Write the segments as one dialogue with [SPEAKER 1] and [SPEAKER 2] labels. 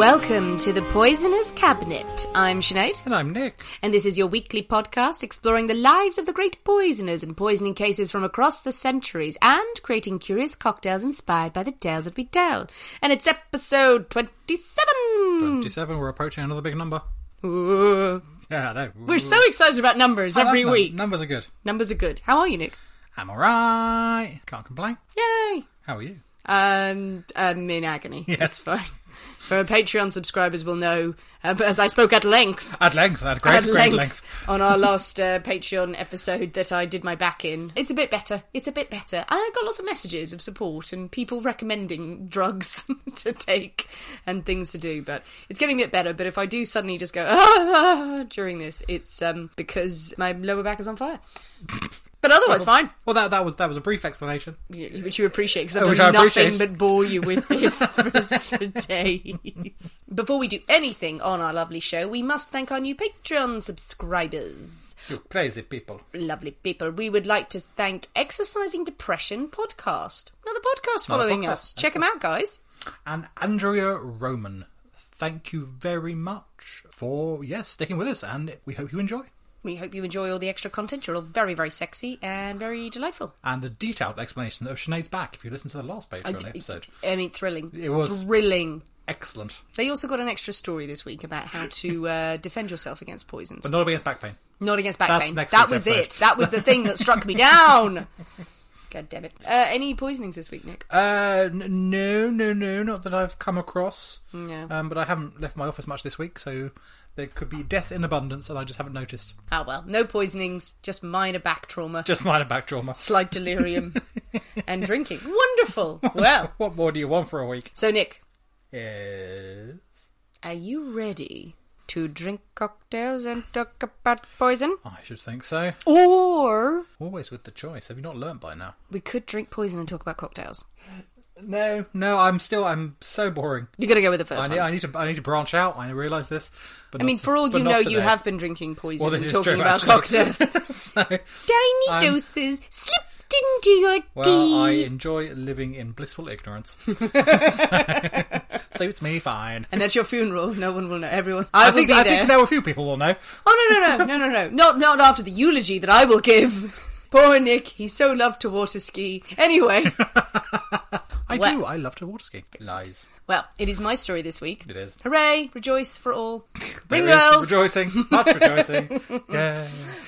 [SPEAKER 1] Welcome to the Poisoner's Cabinet. I'm Sinead,
[SPEAKER 2] And I'm Nick.
[SPEAKER 1] and this is your weekly podcast exploring the lives of the great poisoners and poisoning cases from across the centuries and creating curious cocktails inspired by the tales that we tell. And it's episode 27!
[SPEAKER 2] 27, we're approaching another big number.
[SPEAKER 1] Ooh.
[SPEAKER 2] Yeah, I know.
[SPEAKER 1] We're so excited about numbers
[SPEAKER 2] I love
[SPEAKER 1] every
[SPEAKER 2] num-
[SPEAKER 1] week.
[SPEAKER 2] Numbers are good.
[SPEAKER 1] Numbers are good. How are you, Nick?
[SPEAKER 2] I'm alright. Can't complain.
[SPEAKER 1] Yay!
[SPEAKER 2] How are you?
[SPEAKER 1] Um, I'm in agony.
[SPEAKER 2] Yeah.
[SPEAKER 1] That's fine. For Patreon subscribers will know, uh, but as I spoke at length
[SPEAKER 2] At length, at great,
[SPEAKER 1] at
[SPEAKER 2] great
[SPEAKER 1] length,
[SPEAKER 2] length.
[SPEAKER 1] on our last uh, Patreon episode that I did my back in. It's a bit better. It's a bit better. I got lots of messages of support and people recommending drugs to take and things to do, but it's getting a bit better. But if I do suddenly just go ah, during this, it's um, because my lower back is on fire. But otherwise, fine.
[SPEAKER 2] Well, that, that was that was a brief explanation.
[SPEAKER 1] Which you appreciate because I've
[SPEAKER 2] Oh,
[SPEAKER 1] done nothing but bore you with this for, for days. Before we do anything on our lovely show, we must thank our new Patreon subscribers.
[SPEAKER 2] You crazy people.
[SPEAKER 1] Lovely people. We would like to thank Exercising Depression Podcast. Another podcast
[SPEAKER 2] Another
[SPEAKER 1] following
[SPEAKER 2] podcast.
[SPEAKER 1] us. Check them out, guys.
[SPEAKER 2] And Andrea Roman, thank you very much for, yes, sticking with us, and we hope you enjoy.
[SPEAKER 1] We hope you enjoy all the extra content. You're all very, very sexy and very delightful.
[SPEAKER 2] And the detailed explanation of Sinead's back, if you listen to the last Patreon episode.
[SPEAKER 1] I mean, thrilling.
[SPEAKER 2] It was-
[SPEAKER 1] thrilling.
[SPEAKER 2] Excellent.
[SPEAKER 1] They also got an extra story this week about how to uh, defend yourself against poisons.
[SPEAKER 2] But not against back pain.
[SPEAKER 1] Not against back
[SPEAKER 2] That's
[SPEAKER 1] pain. That was
[SPEAKER 2] episode.
[SPEAKER 1] it. That was the thing that struck me down. God damn it. Uh, any poisonings this week, Nick?
[SPEAKER 2] Uh, n- no, no, no, not that I've come across.
[SPEAKER 1] No.
[SPEAKER 2] Um, but I haven't left my office much this week, so there could be death in abundance, and I just haven't noticed.
[SPEAKER 1] Ah, well, no poisonings, just minor back trauma,
[SPEAKER 2] Just minor back trauma.
[SPEAKER 1] slight delirium, and drinking. Wonderful. Well,
[SPEAKER 2] What more do you want for a week?
[SPEAKER 1] so Nick,
[SPEAKER 2] Yes.
[SPEAKER 1] are you ready to drink cocktails and talk about poison?
[SPEAKER 2] I should think so.
[SPEAKER 1] Or
[SPEAKER 2] Always with the choice. Have you not learnt by now?
[SPEAKER 1] we could drink poison and talk about cocktails.
[SPEAKER 2] No, no. I'm still. I'm so boring.
[SPEAKER 1] You gotta go with the first
[SPEAKER 2] I need,
[SPEAKER 1] one.
[SPEAKER 2] I need to. I need to branch out. I realise this. But
[SPEAKER 1] I mean, for all
[SPEAKER 2] but
[SPEAKER 1] you know,
[SPEAKER 2] today.
[SPEAKER 1] you have been drinking poison
[SPEAKER 2] Well,
[SPEAKER 1] and talking
[SPEAKER 2] true,
[SPEAKER 1] about cocktails.
[SPEAKER 2] So,
[SPEAKER 1] Tiny
[SPEAKER 2] I'm-
[SPEAKER 1] doses slipped into your
[SPEAKER 2] well,
[SPEAKER 1] tea.
[SPEAKER 2] I enjoy living in blissful ignorance. Suits me fine.
[SPEAKER 1] And at your funeral, no one will know. Everyone, I,
[SPEAKER 2] I,
[SPEAKER 1] will
[SPEAKER 2] think.
[SPEAKER 1] be
[SPEAKER 2] I
[SPEAKER 1] there.
[SPEAKER 2] think now a few people will know.
[SPEAKER 1] Oh no, no, no, no, no, no! Not not after the eulogy that I will give. Poor Nick, he so loved to water ski. Anyway,
[SPEAKER 2] I
[SPEAKER 1] Well-
[SPEAKER 2] do. I love to water ski. Lies.
[SPEAKER 1] well, it is my story this week.
[SPEAKER 2] It is.
[SPEAKER 1] Hooray! Rejoice for all. Bring
[SPEAKER 2] There is
[SPEAKER 1] girls.
[SPEAKER 2] rejoicing, much rejoicing. Yeah.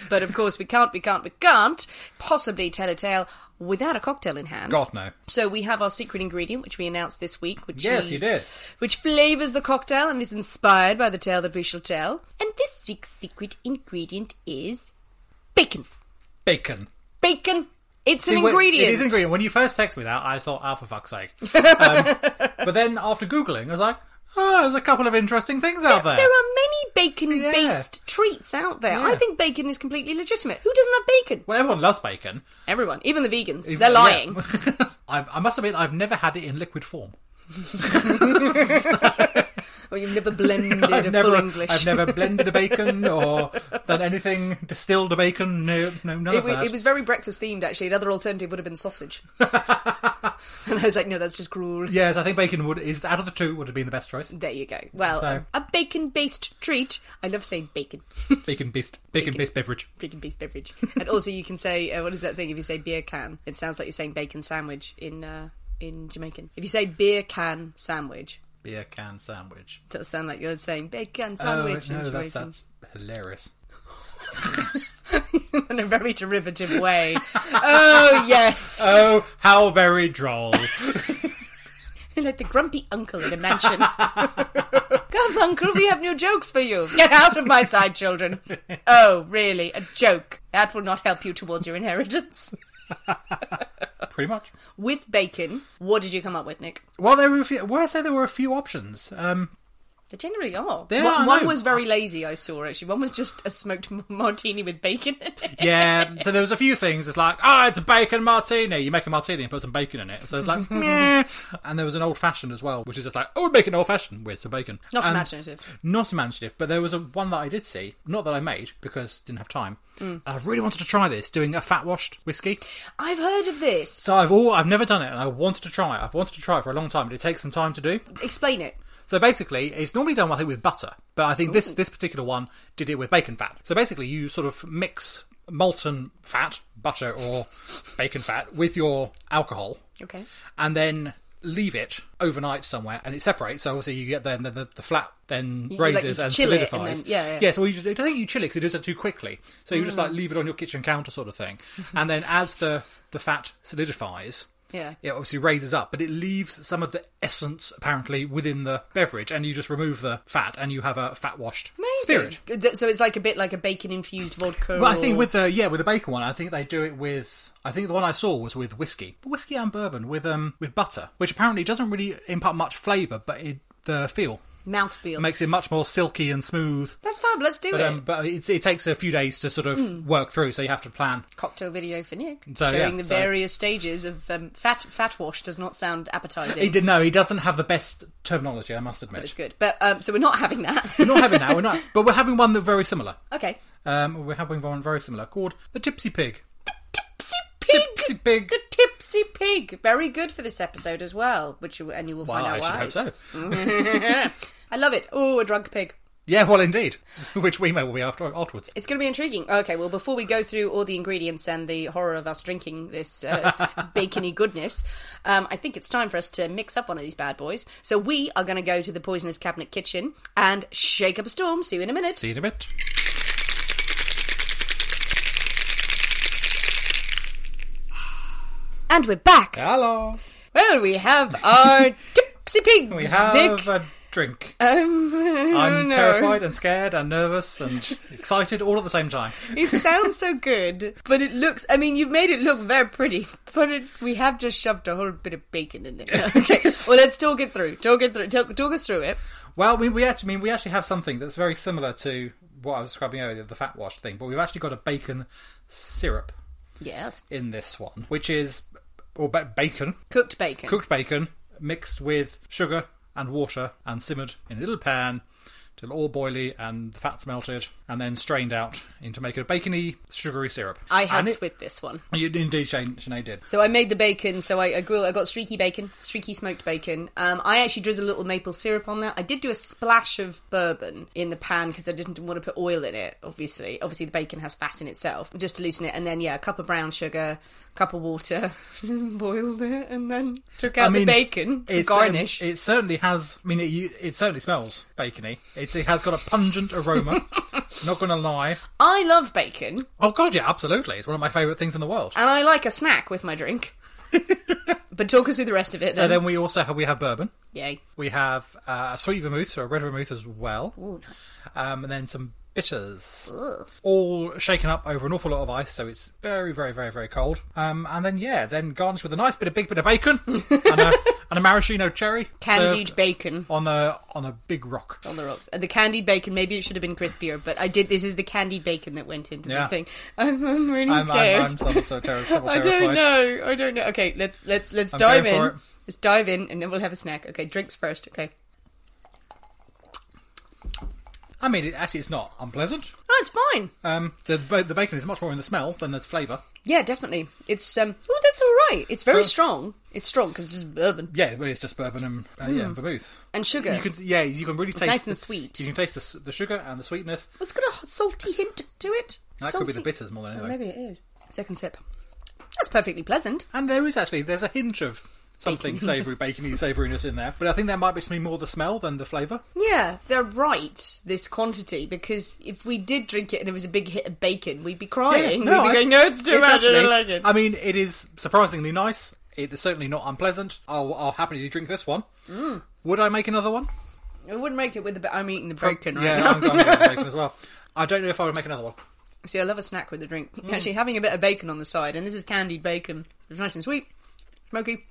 [SPEAKER 1] But of course, we can't, we can't, we can't possibly tell a tale without a cocktail in hand.
[SPEAKER 2] God no.
[SPEAKER 1] So we have our secret ingredient, which we announced this week, which
[SPEAKER 2] Yes,
[SPEAKER 1] he-
[SPEAKER 2] you did.
[SPEAKER 1] which flavours the cocktail and is inspired by the tale that we shall tell. And this week's secret ingredient is bacon.
[SPEAKER 2] Bacon.
[SPEAKER 1] Bacon. It's
[SPEAKER 2] See,
[SPEAKER 1] an
[SPEAKER 2] when-
[SPEAKER 1] ingredient.
[SPEAKER 2] It is an ingredient. When you first texted me that, I thought, oh, for fuck's sake. Um, but then after Googling, I was like, oh, there's a couple of interesting things out there.
[SPEAKER 1] There are many bacon-based treats out there. I think bacon is completely legitimate. Who doesn't love bacon?
[SPEAKER 2] Well, everyone loves bacon.
[SPEAKER 1] Everyone, even the vegans. They're lying.
[SPEAKER 2] yeah. I, I must admit, I've never had it in liquid form.
[SPEAKER 1] Or you've never blended a
[SPEAKER 2] never,
[SPEAKER 1] full English.
[SPEAKER 2] I've never blended a bacon or done anything, distilled a bacon. No, no, none
[SPEAKER 1] It,
[SPEAKER 2] of that.
[SPEAKER 1] it was very breakfast themed, actually. Another alternative would have been sausage. And I was like, no, that's just cruel.
[SPEAKER 2] Yes, I think bacon would is out of the two would have been the best choice.
[SPEAKER 1] There you go. Well,
[SPEAKER 2] So-
[SPEAKER 1] um, a bacon-based treat. I love saying bacon.
[SPEAKER 2] Bacon based bacon based beverage.
[SPEAKER 1] bacon-based beverage. and also, you can say, uh, what is that thing? If you say beer can, it sounds like you're saying bacon sandwich in uh, in Jamaican. If you say beer can sandwich,
[SPEAKER 2] Beer can sandwich.
[SPEAKER 1] it does sound like you're saying bacon
[SPEAKER 2] Oh
[SPEAKER 1] sandwich
[SPEAKER 2] Oh,
[SPEAKER 1] no,
[SPEAKER 2] that's that's hilarious.
[SPEAKER 1] in a very derivative way. oh yes,
[SPEAKER 2] Oh, how very droll.
[SPEAKER 1] Like the grumpy uncle in a mansion. Come, uncle, we have new jokes for you. Get out of my sight, children. Oh, really? A joke? That will not help you towards your inheritance.
[SPEAKER 2] Pretty much.
[SPEAKER 1] With bacon, what did you come up with, Nick?
[SPEAKER 2] Well, there were a few, well, I say there were a few options. Um,
[SPEAKER 1] There generally are.
[SPEAKER 2] There
[SPEAKER 1] one,
[SPEAKER 2] are,
[SPEAKER 1] one was very lazy, I saw actually. One was just a smoked martini with bacon in it.
[SPEAKER 2] yeah, so there was a few things. It's like, oh, it's a bacon martini. You make a martini and put some bacon in it. So it's like, meh. And there was an old fashioned as well, which is just like, oh, we make an old fashioned with some bacon.
[SPEAKER 1] Not
[SPEAKER 2] And-
[SPEAKER 1] imaginative.
[SPEAKER 2] Not imaginative, but there was a one that I did see, not that I made because didn't have time.
[SPEAKER 1] Mm.
[SPEAKER 2] And I really wanted to try this, doing a fat washed whiskey.
[SPEAKER 1] I've heard of this.
[SPEAKER 2] So I've all I've never done it, and I wanted to try it. I've wanted to try it for a long time, but it takes some time to do.
[SPEAKER 1] Explain it.
[SPEAKER 2] So basically, it's normally done I think with butter, but I think this this particular one did it with bacon fat. So basically, you sort of mix molten fat, butter or bacon fat with your alcohol,
[SPEAKER 1] Okay.
[SPEAKER 2] and then leave it overnight somewhere, and it separates. So obviously, you get then the, the, the flat then
[SPEAKER 1] You- like,
[SPEAKER 2] raises
[SPEAKER 1] you
[SPEAKER 2] and
[SPEAKER 1] it and
[SPEAKER 2] solidifies.
[SPEAKER 1] then- yeah, yeah.
[SPEAKER 2] yeah. So you just, I don't think you chill it because it does it too quickly. So you just like mm. leave it on your kitchen counter, sort of thing, and then as the the fat solidifies.
[SPEAKER 1] Yeah.
[SPEAKER 2] It obviously raises up, but it leaves some of the essence apparently within the beverage, and you just remove the fat, and you have a fat washed spirit.
[SPEAKER 1] So it's like a bit like a bacon infused vodka.
[SPEAKER 2] Well, I think
[SPEAKER 1] or-
[SPEAKER 2] with the yeah with the bacon one, I think they do it with. I think the one I saw was with whiskey, whiskey and bourbon with um with butter, which apparently doesn't really impart much flavour, but it, the feel
[SPEAKER 1] mouthfeel.
[SPEAKER 2] makes it much more silky and smooth.
[SPEAKER 1] That's fab. Let's do
[SPEAKER 2] But
[SPEAKER 1] it.
[SPEAKER 2] um, but it's, it takes a few days to sort of
[SPEAKER 1] Hmm.
[SPEAKER 2] work through, so you have to plan.
[SPEAKER 1] Cocktail video for Nick,
[SPEAKER 2] So,
[SPEAKER 1] showing
[SPEAKER 2] yeah,
[SPEAKER 1] the
[SPEAKER 2] so-
[SPEAKER 1] various stages of um, fat. Fat wash does not sound appetising.
[SPEAKER 2] He did no, he doesn't have the best terminology, I must admit
[SPEAKER 1] It's
[SPEAKER 2] admit.
[SPEAKER 1] good, but um, so we're not having that.
[SPEAKER 2] We're not having that, we're not, but we're having one that's very similar.
[SPEAKER 1] okay.
[SPEAKER 2] Um, we're having one very similar called the Tipsy Pig.
[SPEAKER 1] Tipsy pig. The tipsy pig. Very good for this episode as well, which you, and you will
[SPEAKER 2] Well,
[SPEAKER 1] find
[SPEAKER 2] I
[SPEAKER 1] out
[SPEAKER 2] should
[SPEAKER 1] why.
[SPEAKER 2] hope so.
[SPEAKER 1] I love it. Oh, a drunk pig.
[SPEAKER 2] Yeah, well, indeed. Which we may will be after afterwards.
[SPEAKER 1] It's going to be intriguing. Okay, well, before we go through all the ingredients and the horror of us drinking this uh, bacony goodness, um, I think it's time for us to mix up one of these bad boys. So we are going to go to the Poisoners' Cabinet kitchen and shake up a storm. See you in a minute.
[SPEAKER 2] See you in a bit.
[SPEAKER 1] And we're back.
[SPEAKER 2] Hello.
[SPEAKER 1] Well, we have our tipsy pigs.
[SPEAKER 2] We have
[SPEAKER 1] Nick.
[SPEAKER 2] a drink.
[SPEAKER 1] Um,
[SPEAKER 2] I'm terrified and scared and nervous and excited all at the same time.
[SPEAKER 1] It sounds so good, but it looks. I mean, you've made it look very pretty, but it, we have just shoved a whole bit of bacon in there. Okay, well, let's talk it through. Talk it through. Talk, talk us through it.
[SPEAKER 2] Well, we, we actually I mean we actually have something that's very similar to what I was describing earlier, the fat wash thing, but we've actually got a bacon syrup
[SPEAKER 1] Yes,
[SPEAKER 2] in this one, which is or ba- bacon,
[SPEAKER 1] cooked bacon.
[SPEAKER 2] cooked bacon mixed with sugar and water and simmered in a little pan till all boily and the fat's melted and then strained out into make a bacony sugary syrup.
[SPEAKER 1] I helped
[SPEAKER 2] it-
[SPEAKER 1] with this one.
[SPEAKER 2] You, indeed, Shane, Sinead did.
[SPEAKER 1] So I made the bacon. So I, I grill. I got streaky bacon, streaky smoked bacon. Um, I actually drizzled a little maple syrup on that. I did do a splash of bourbon in the pan because I didn't want to put oil in it. Obviously, obviously the bacon has fat in itself, just to loosen it. And then yeah, a cup of brown sugar, cup of water, boiled it, and then took out
[SPEAKER 2] I mean,
[SPEAKER 1] the bacon
[SPEAKER 2] it's, um,
[SPEAKER 1] garnish.
[SPEAKER 2] it certainly has. I mean, it, it certainly smells bacony. It's, it has got a pungent aroma. not going to lie.
[SPEAKER 1] I love bacon,
[SPEAKER 2] Oh god, yeah, absolutely. It's one of my favourite things in the world.
[SPEAKER 1] and I like a snack with my drink. but talk us through the rest of it.
[SPEAKER 2] So
[SPEAKER 1] Then.
[SPEAKER 2] then we also have we have bourbon.
[SPEAKER 1] Yay!
[SPEAKER 2] We have uh, a sweet vermouth, so a red vermouth as well,
[SPEAKER 1] Ooh, nice.
[SPEAKER 2] um, and then some bitters, all shaken up over an awful lot of ice, so it's very, very, very, very cold. Um, and then yeah, then garnished with a nice bit of big bit of bacon and, a, and a maraschino cherry,
[SPEAKER 1] Candied
[SPEAKER 2] served
[SPEAKER 1] bacon.
[SPEAKER 2] on a on a big rock.
[SPEAKER 1] on the rocks. And the candied bacon, maybe it should have been crispier, but I did. This is the candied bacon that went into
[SPEAKER 2] Yeah.
[SPEAKER 1] the thing. I'm, I'm really
[SPEAKER 2] I'm,
[SPEAKER 1] scared.
[SPEAKER 2] I'm, I'm so, so ter- terrible,
[SPEAKER 1] I
[SPEAKER 2] terrified.
[SPEAKER 1] don't know. I don't know. Okay, let's let's let's
[SPEAKER 2] I'm
[SPEAKER 1] dive
[SPEAKER 2] going for
[SPEAKER 1] in.
[SPEAKER 2] it.
[SPEAKER 1] Let's dive in, and then we'll have a snack. Okay, drinks first. Okay.
[SPEAKER 2] I mean, it, actually, it's not unpleasant.
[SPEAKER 1] No, it's fine.
[SPEAKER 2] Um, the the bacon is much more in the smell than the flavour.
[SPEAKER 1] Yeah, definitely. It's um. Oh, that's all right. It's very strong. It's strong because it's just bourbon
[SPEAKER 2] Yeah, but it's just bourbon and, uh, yeah, and vermouth.
[SPEAKER 1] and sugar.
[SPEAKER 2] You can, yeah, you can really taste
[SPEAKER 1] nice
[SPEAKER 2] the-
[SPEAKER 1] and sweet.
[SPEAKER 2] You can taste the, s- the sugar and the sweetness.
[SPEAKER 1] It's got a salty hint to it.
[SPEAKER 2] That could be the
[SPEAKER 1] Salty-
[SPEAKER 2] bitters more than anything.
[SPEAKER 1] maybe it is. Second sip. That's perfectly pleasant.
[SPEAKER 2] And there is actually there's a hint of something savoury, bacony savouriness in there. But I think there might be something more the smell than the flavour.
[SPEAKER 1] Yeah, they're right, this quantity, because if we did drink it and it was a big hit of bacon, we'd be crying.
[SPEAKER 2] no,
[SPEAKER 1] we'd be
[SPEAKER 2] I-
[SPEAKER 1] going, no, it's too much, I
[SPEAKER 2] actually-
[SPEAKER 1] don't like it.
[SPEAKER 2] I mean, it is surprisingly nice. It is certainly not unpleasant. I'll, I'll happily drink this one.
[SPEAKER 1] Mm.
[SPEAKER 2] Would I make another one?
[SPEAKER 1] I wouldn't make it with the. Ba- I'm eating the bacon right
[SPEAKER 2] yeah,
[SPEAKER 1] now.
[SPEAKER 2] I'm, I'm bacon as well. I don't know if I would make another one.
[SPEAKER 1] See, I love a snack with a drink.
[SPEAKER 2] Mm.
[SPEAKER 1] Actually, having a bit of bacon on the side, and this is candied bacon. It's nice and sweet, smoky.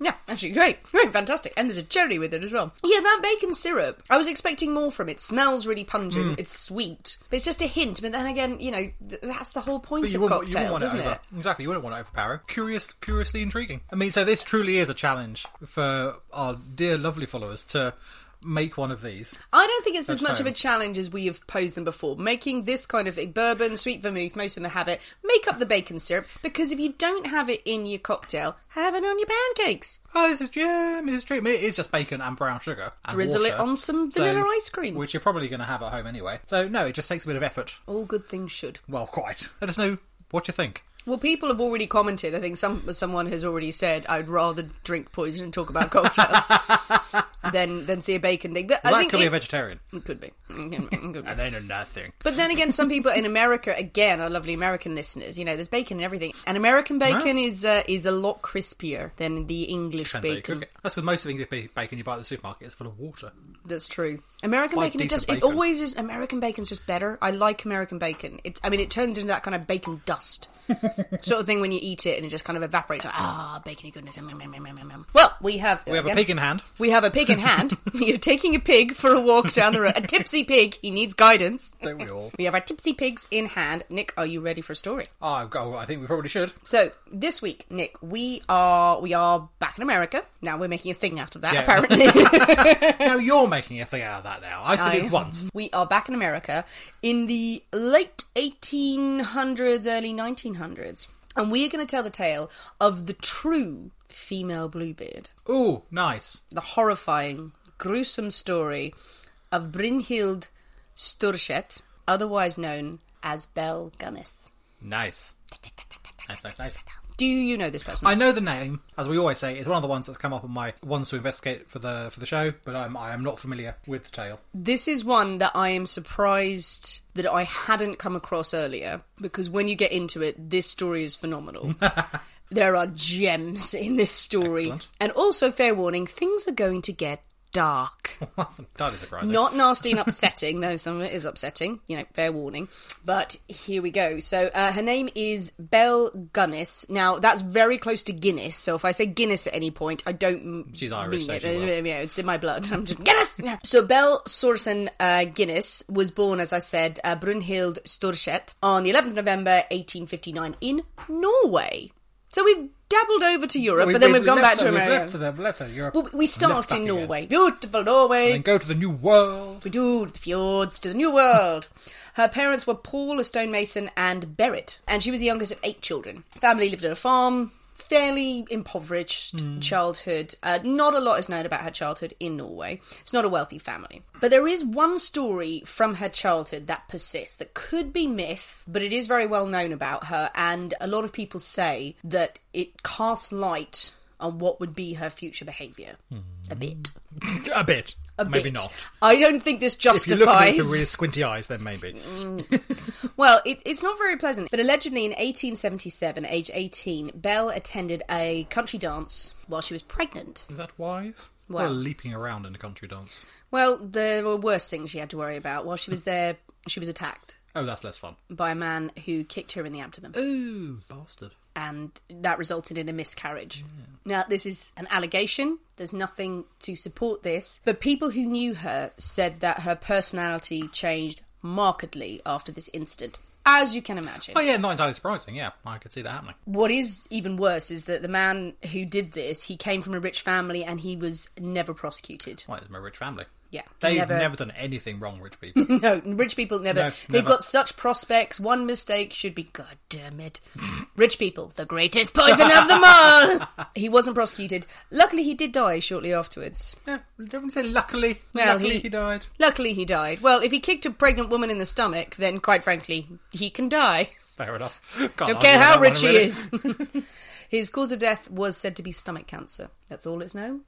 [SPEAKER 1] Yeah, actually, great, great, fantastic. And there's a cherry with it as well. Yeah, that bacon syrup. I was expecting more from it. Smells really pungent.
[SPEAKER 2] Mm.
[SPEAKER 1] It's sweet, but it's just a hint. But then again, you know, th- that's the whole point of
[SPEAKER 2] wouldn't, you wouldn't
[SPEAKER 1] cocktails,
[SPEAKER 2] want it
[SPEAKER 1] isn't
[SPEAKER 2] over.
[SPEAKER 1] it?
[SPEAKER 2] Exactly, you wouldn't want to overpower. Curious, curiously intriguing. I mean, so this truly is a challenge for our dear, lovely followers to make one of these.
[SPEAKER 1] I don't think it's as much of a challenge as we have posed them before. Making this kind of bourbon, sweet vermouth, most of them have it. Make up the bacon syrup because if you don't have it in your cocktail, have it on your pancakes.
[SPEAKER 2] Oh, this is yeah, this is true. I mean, it is just bacon and brown sugar. And
[SPEAKER 1] Drizzle it on some
[SPEAKER 2] So-
[SPEAKER 1] vanilla ice cream.
[SPEAKER 2] which you're probably going to have at home anyway. So no, it just takes a bit of effort.
[SPEAKER 1] All good things should.
[SPEAKER 2] Well, quite. Let us know what you think.
[SPEAKER 1] Well, people have already commented. I think some someone has already said, "I'd rather drink poison and talk about cocktails than than see a bacon thing." But
[SPEAKER 2] Well,
[SPEAKER 1] I
[SPEAKER 2] that
[SPEAKER 1] think
[SPEAKER 2] could be a vegetarian.
[SPEAKER 1] it could be. It could be.
[SPEAKER 2] And they know nothing.
[SPEAKER 1] But then again, some people in America, again, our lovely American listeners, you know, there's bacon and everything, and American bacon is uh, is a lot crispier than the English
[SPEAKER 2] Depends
[SPEAKER 1] bacon.
[SPEAKER 2] That's because most of English bacon you buy at the supermarket is full of water.
[SPEAKER 1] That's true. American
[SPEAKER 2] Like
[SPEAKER 1] bacon, it
[SPEAKER 2] decent
[SPEAKER 1] just it always is. American bacon's just better. I like American bacon. It, I mean, it turns into that kind of bacon dust sort of thing when you eat it, and it just kind of evaporates. Like, ah, bacony goodness. Well, we have
[SPEAKER 2] We have a pig in hand.
[SPEAKER 1] We have a pig in hand. You're taking a pig for a walk down the road. A tipsy pig. He needs guidance.
[SPEAKER 2] Don't we all?
[SPEAKER 1] We have our tipsy pigs in hand. Nick, are you ready for a story?
[SPEAKER 2] Oh, oh, I think we probably should.
[SPEAKER 1] So this week, Nick, we are we are back in America. Now we're making a thing out of that.
[SPEAKER 2] Yeah.
[SPEAKER 1] Apparently,
[SPEAKER 2] no, you're making a thing out of that now. I said
[SPEAKER 1] I-
[SPEAKER 2] it once.
[SPEAKER 1] We are back in America in the late 1800s, early 1900s, and we are going to tell the tale of the true female bluebeard,
[SPEAKER 2] Ooh, nice.
[SPEAKER 1] the horrifying, gruesome story of Brynhild Sturset, otherwise known as Belle Gunness.
[SPEAKER 2] Nice. Nice, nice, nice.
[SPEAKER 1] Do you know this person?
[SPEAKER 2] I know the name, as we always say. It's one of the ones that's come up on my ones to investigate for the for the show, but I'm I am not familiar with the tale.
[SPEAKER 1] This is one that I am surprised that I hadn't come across earlier because when you get into it, this story is phenomenal. there are gems in this story.
[SPEAKER 2] Excellent.
[SPEAKER 1] And also, fair warning, things are going to get dark.
[SPEAKER 2] Surprising.
[SPEAKER 1] Not nasty and upsetting, though some of it is upsetting, you know, fair warning. But here we go. So uh, her name is Belle Gunness. Now, that's very close to Guinness, so if I say Guinness at any point, I don't
[SPEAKER 2] She's Irish, so
[SPEAKER 1] mean it.
[SPEAKER 2] will.
[SPEAKER 1] Uh, You know, it's in my blood. I'm just, Guinness! Yeah. So Belle Sorsen uh, Guinness was born, as I said, uh, Brunhild Storset on the 11th of November 1859 in Norway. So we've dabbled over to Europe, but then we've, gone back to America.
[SPEAKER 2] left to the left to Europe.
[SPEAKER 1] Well, we start in
[SPEAKER 2] again.
[SPEAKER 1] Norway. Beautiful Norway.
[SPEAKER 2] And go to the new world.
[SPEAKER 1] We do the fjords to the new world. Her parents were Paul, a stonemason, and Berit, and she was the youngest of eight children. Family lived on a farm, fairly impoverished childhood. Uh, not a lot is known about her childhood in Norway. It's not a wealthy family. But there is one story from her childhood that persists that could be myth, but it is very well known about her, and a lot of people say that it casts light on what would be her future behaviour. A bit.
[SPEAKER 2] a bit.
[SPEAKER 1] A
[SPEAKER 2] Maybe
[SPEAKER 1] bit.
[SPEAKER 2] not.
[SPEAKER 1] I don't think this justifies.
[SPEAKER 2] If you look at it through really squinty eyes, then maybe.
[SPEAKER 1] Well, it, it's not very pleasant. But allegedly in 1877, age 18, Belle attended a country dance while she was pregnant.
[SPEAKER 2] Is that wise?
[SPEAKER 1] Well-
[SPEAKER 2] Well, leaping around in a country dance.
[SPEAKER 1] Well, there were worse things she had to worry about. While she was there, she was attacked
[SPEAKER 2] Oh, that's less fun.
[SPEAKER 1] by a man who kicked her in the abdomen.
[SPEAKER 2] Ooh, bastard.
[SPEAKER 1] And that resulted in a miscarriage. Now, this is an allegation. There's nothing to support this, but people who knew her said that her personality changed markedly after this incident, as you can imagine.
[SPEAKER 2] Oh yeah, not entirely surprising. Yeah, I could see that happening.
[SPEAKER 1] What is even worse is that the man who did this, he came from a rich family and he was never prosecuted.
[SPEAKER 2] Well, it's my rich family.
[SPEAKER 1] Yeah,
[SPEAKER 2] They've never, done anything wrong, rich people.
[SPEAKER 1] No, rich people never.
[SPEAKER 2] No,
[SPEAKER 1] They've
[SPEAKER 2] never.
[SPEAKER 1] got such prospects. One mistake should be, God damn it. rich people, the greatest poison of them all. he wasn't prosecuted. Luckily, he did die shortly afterwards.
[SPEAKER 2] yeah, don't say luckily?
[SPEAKER 1] Well,
[SPEAKER 2] luckily
[SPEAKER 1] he-
[SPEAKER 2] he died.
[SPEAKER 1] Luckily, he died. Well, if he kicked a pregnant woman in the stomach, then quite frankly, he can die.
[SPEAKER 2] Fair enough. Can't
[SPEAKER 1] Don't care how
[SPEAKER 2] that one,
[SPEAKER 1] rich he
[SPEAKER 2] really.
[SPEAKER 1] is. His cause of death was said to be stomach cancer. That's all it's known.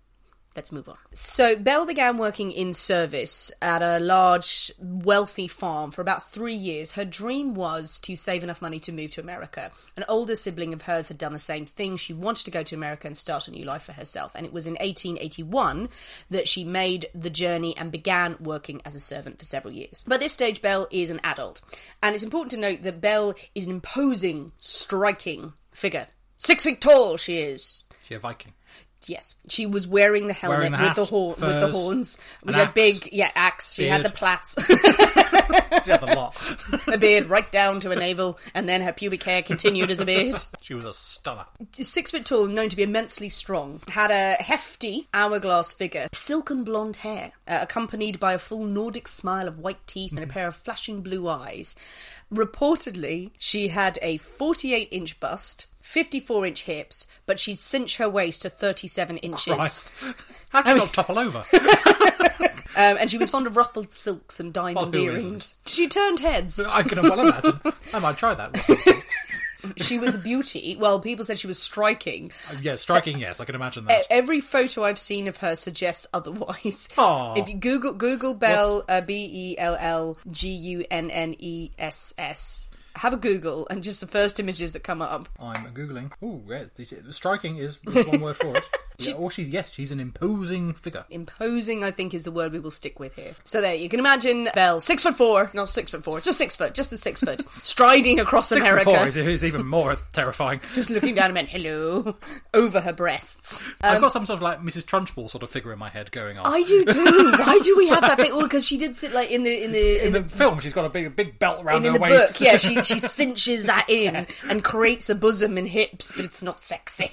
[SPEAKER 1] Let's move on. So, Belle began working in service at a large, wealthy farm for about three years. Her dream was to save enough money to move to America. An older sibling of hers had done the same thing. She wanted to go to America and start a new life for herself. And it was in 1881 that she made the journey and began working as a servant for several years. By this stage, Belle is an adult. And it's important to note that Belle is an imposing, striking figure. Six feet tall, she is.
[SPEAKER 2] She a Viking.
[SPEAKER 1] Yes, she was wearing the helmet
[SPEAKER 2] Wearing the
[SPEAKER 1] with
[SPEAKER 2] hat,
[SPEAKER 1] the with the
[SPEAKER 2] furs,
[SPEAKER 1] horns, which had big, yeah, axe. She had the plaits,
[SPEAKER 2] She had a lot.
[SPEAKER 1] the beard right down to her navel, and then her pubic hair continued as a beard.
[SPEAKER 2] She was a stunner.
[SPEAKER 1] Six foot tall, known to be immensely strong, had a hefty hourglass figure, silken blonde hair, uh, accompanied by a full Nordic smile of white teeth and a pair of flashing blue eyes. Reportedly, she had a 48 inch bust. 54 inch hips, but she'd cinch her waist to 37 inches.
[SPEAKER 2] Christ. How'd she not topple over?
[SPEAKER 1] Um, and she was fond of ruffled silks and diamond
[SPEAKER 2] Well,
[SPEAKER 1] earrings. She turned heads.
[SPEAKER 2] I can well imagine. I might try that.
[SPEAKER 1] She was a beauty. Well, people said she was striking.
[SPEAKER 2] yeah, striking, yes, I can imagine that.
[SPEAKER 1] Every photo I've seen of her suggests otherwise.
[SPEAKER 2] Aw.
[SPEAKER 1] If you Google Google Bell uh, B E L L G U N N E S S, have a Google, and just the first images that come up.
[SPEAKER 2] I'm googling. Ooh, yeah, striking is, is one word for it. Yeah, or she, yes, she's an imposing figure.
[SPEAKER 1] Imposing, I think, is the word we will stick with here. So there, you can imagine Belle, six foot four, not six foot four, just six foot, just the six foot, striding across
[SPEAKER 2] Six
[SPEAKER 1] America.
[SPEAKER 2] foot four is, is even more terrifying.
[SPEAKER 1] just looking down at men, hello, over her breasts.
[SPEAKER 2] I've got some sort of like Mrs. Trunchbull sort of figure in my head going on.
[SPEAKER 1] Um, I do too. Why do we have that bit? Well, because she did sit like in the in the
[SPEAKER 2] in the film, she's got a big, big belt around
[SPEAKER 1] in,
[SPEAKER 2] her
[SPEAKER 1] in the
[SPEAKER 2] waist.
[SPEAKER 1] book, yeah, she she cinches that in and creates a bosom and hips, but it's not sexy.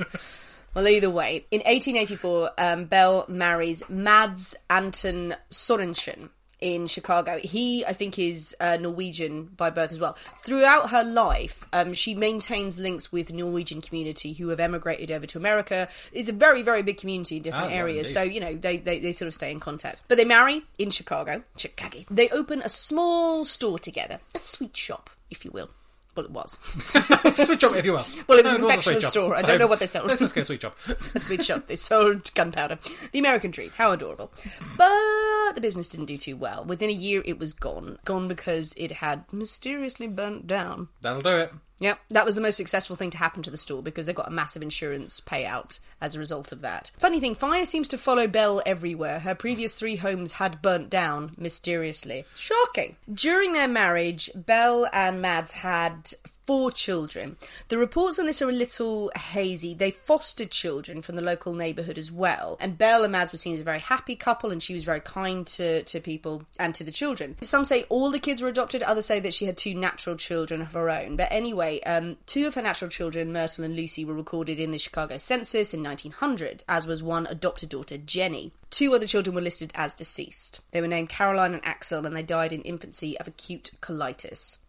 [SPEAKER 1] Well, either way, in 1884, um, Belle marries Mads Anton Sorensen in Chicago. He, I think, is uh, Norwegian by birth as well. Throughout her life, um, she maintains links with Norwegian community who have emigrated over to America. It's a very, very big community in different
[SPEAKER 2] Oh,
[SPEAKER 1] areas, so you know they, they they sort of stay in contact. But they marry in Chicago, Chicago. They open a small store together, a sweet shop, if you will. Well, it was
[SPEAKER 2] sweet shop, if you will.
[SPEAKER 1] Well, it was uh, a
[SPEAKER 2] a
[SPEAKER 1] confectioner's
[SPEAKER 2] shop.
[SPEAKER 1] store. I don't know what they sold.
[SPEAKER 2] Let's just go sweet shop.
[SPEAKER 1] a sweet shop. They sold gunpowder. The American dream. How adorable. But the business didn't do too well. Within a year, it was gone. Gone because it had mysteriously burnt down.
[SPEAKER 2] That'll do it.
[SPEAKER 1] Yep, that was the most successful thing to happen to the store because they got a massive insurance payout as a result of that. Funny thing, fire seems to follow Belle everywhere. Her previous three homes had burnt down mysteriously. Shocking. During their marriage, Belle and Mads had four children. The reports on this are a little hazy. They fostered children from the local neighbourhood as well. And Belle and Mads were seen as a very happy couple and she was very kind to, to people and to the children. Some say all the kids were adopted, others say that she had two natural children of her own. But anyway, um, two of her natural children, Myrtle and Lucy, were recorded in the Chicago census in 1900, as was one adopted daughter, Jenny. Two other children were listed as deceased. They were named Caroline and Axel, and they died in infancy of acute colitis.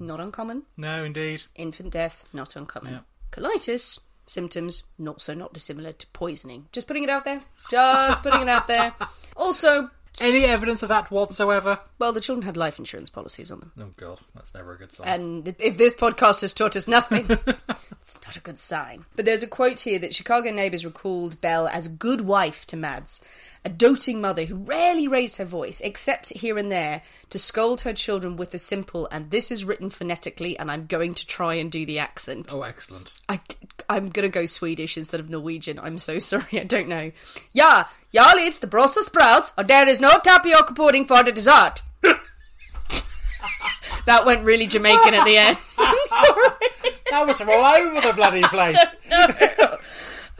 [SPEAKER 1] Not uncommon.
[SPEAKER 2] No, indeed.
[SPEAKER 1] Infant death, not uncommon.
[SPEAKER 2] Yeah.
[SPEAKER 1] Colitis, symptoms, not so not dissimilar to poisoning. Just putting it out there. Just putting it out there. Also,
[SPEAKER 2] Any evidence of that whatsoever?
[SPEAKER 1] well, the children had life insurance policies on them.
[SPEAKER 2] Oh god, that's never a good sign.
[SPEAKER 1] And if this podcast has taught us nothing, it's not a good sign. But there's a quote here that Chicago neighbours recalled Belle as good wife to Mads, a doting mother who rarely raised her voice, except here and there, to scold her children with the simple, and this is written phonetically, and I'm going to try and do the accent.
[SPEAKER 2] oh, excellent.
[SPEAKER 1] I, I'm gonna go Swedish instead of Norwegian. I'm so sorry, I don't know. Ja, jag eats the Brussels sprouts, or there is no tapioca pudding for the dessert. that went really Jamaican at the end. I'm sorry.
[SPEAKER 2] That was from all over the bloody place.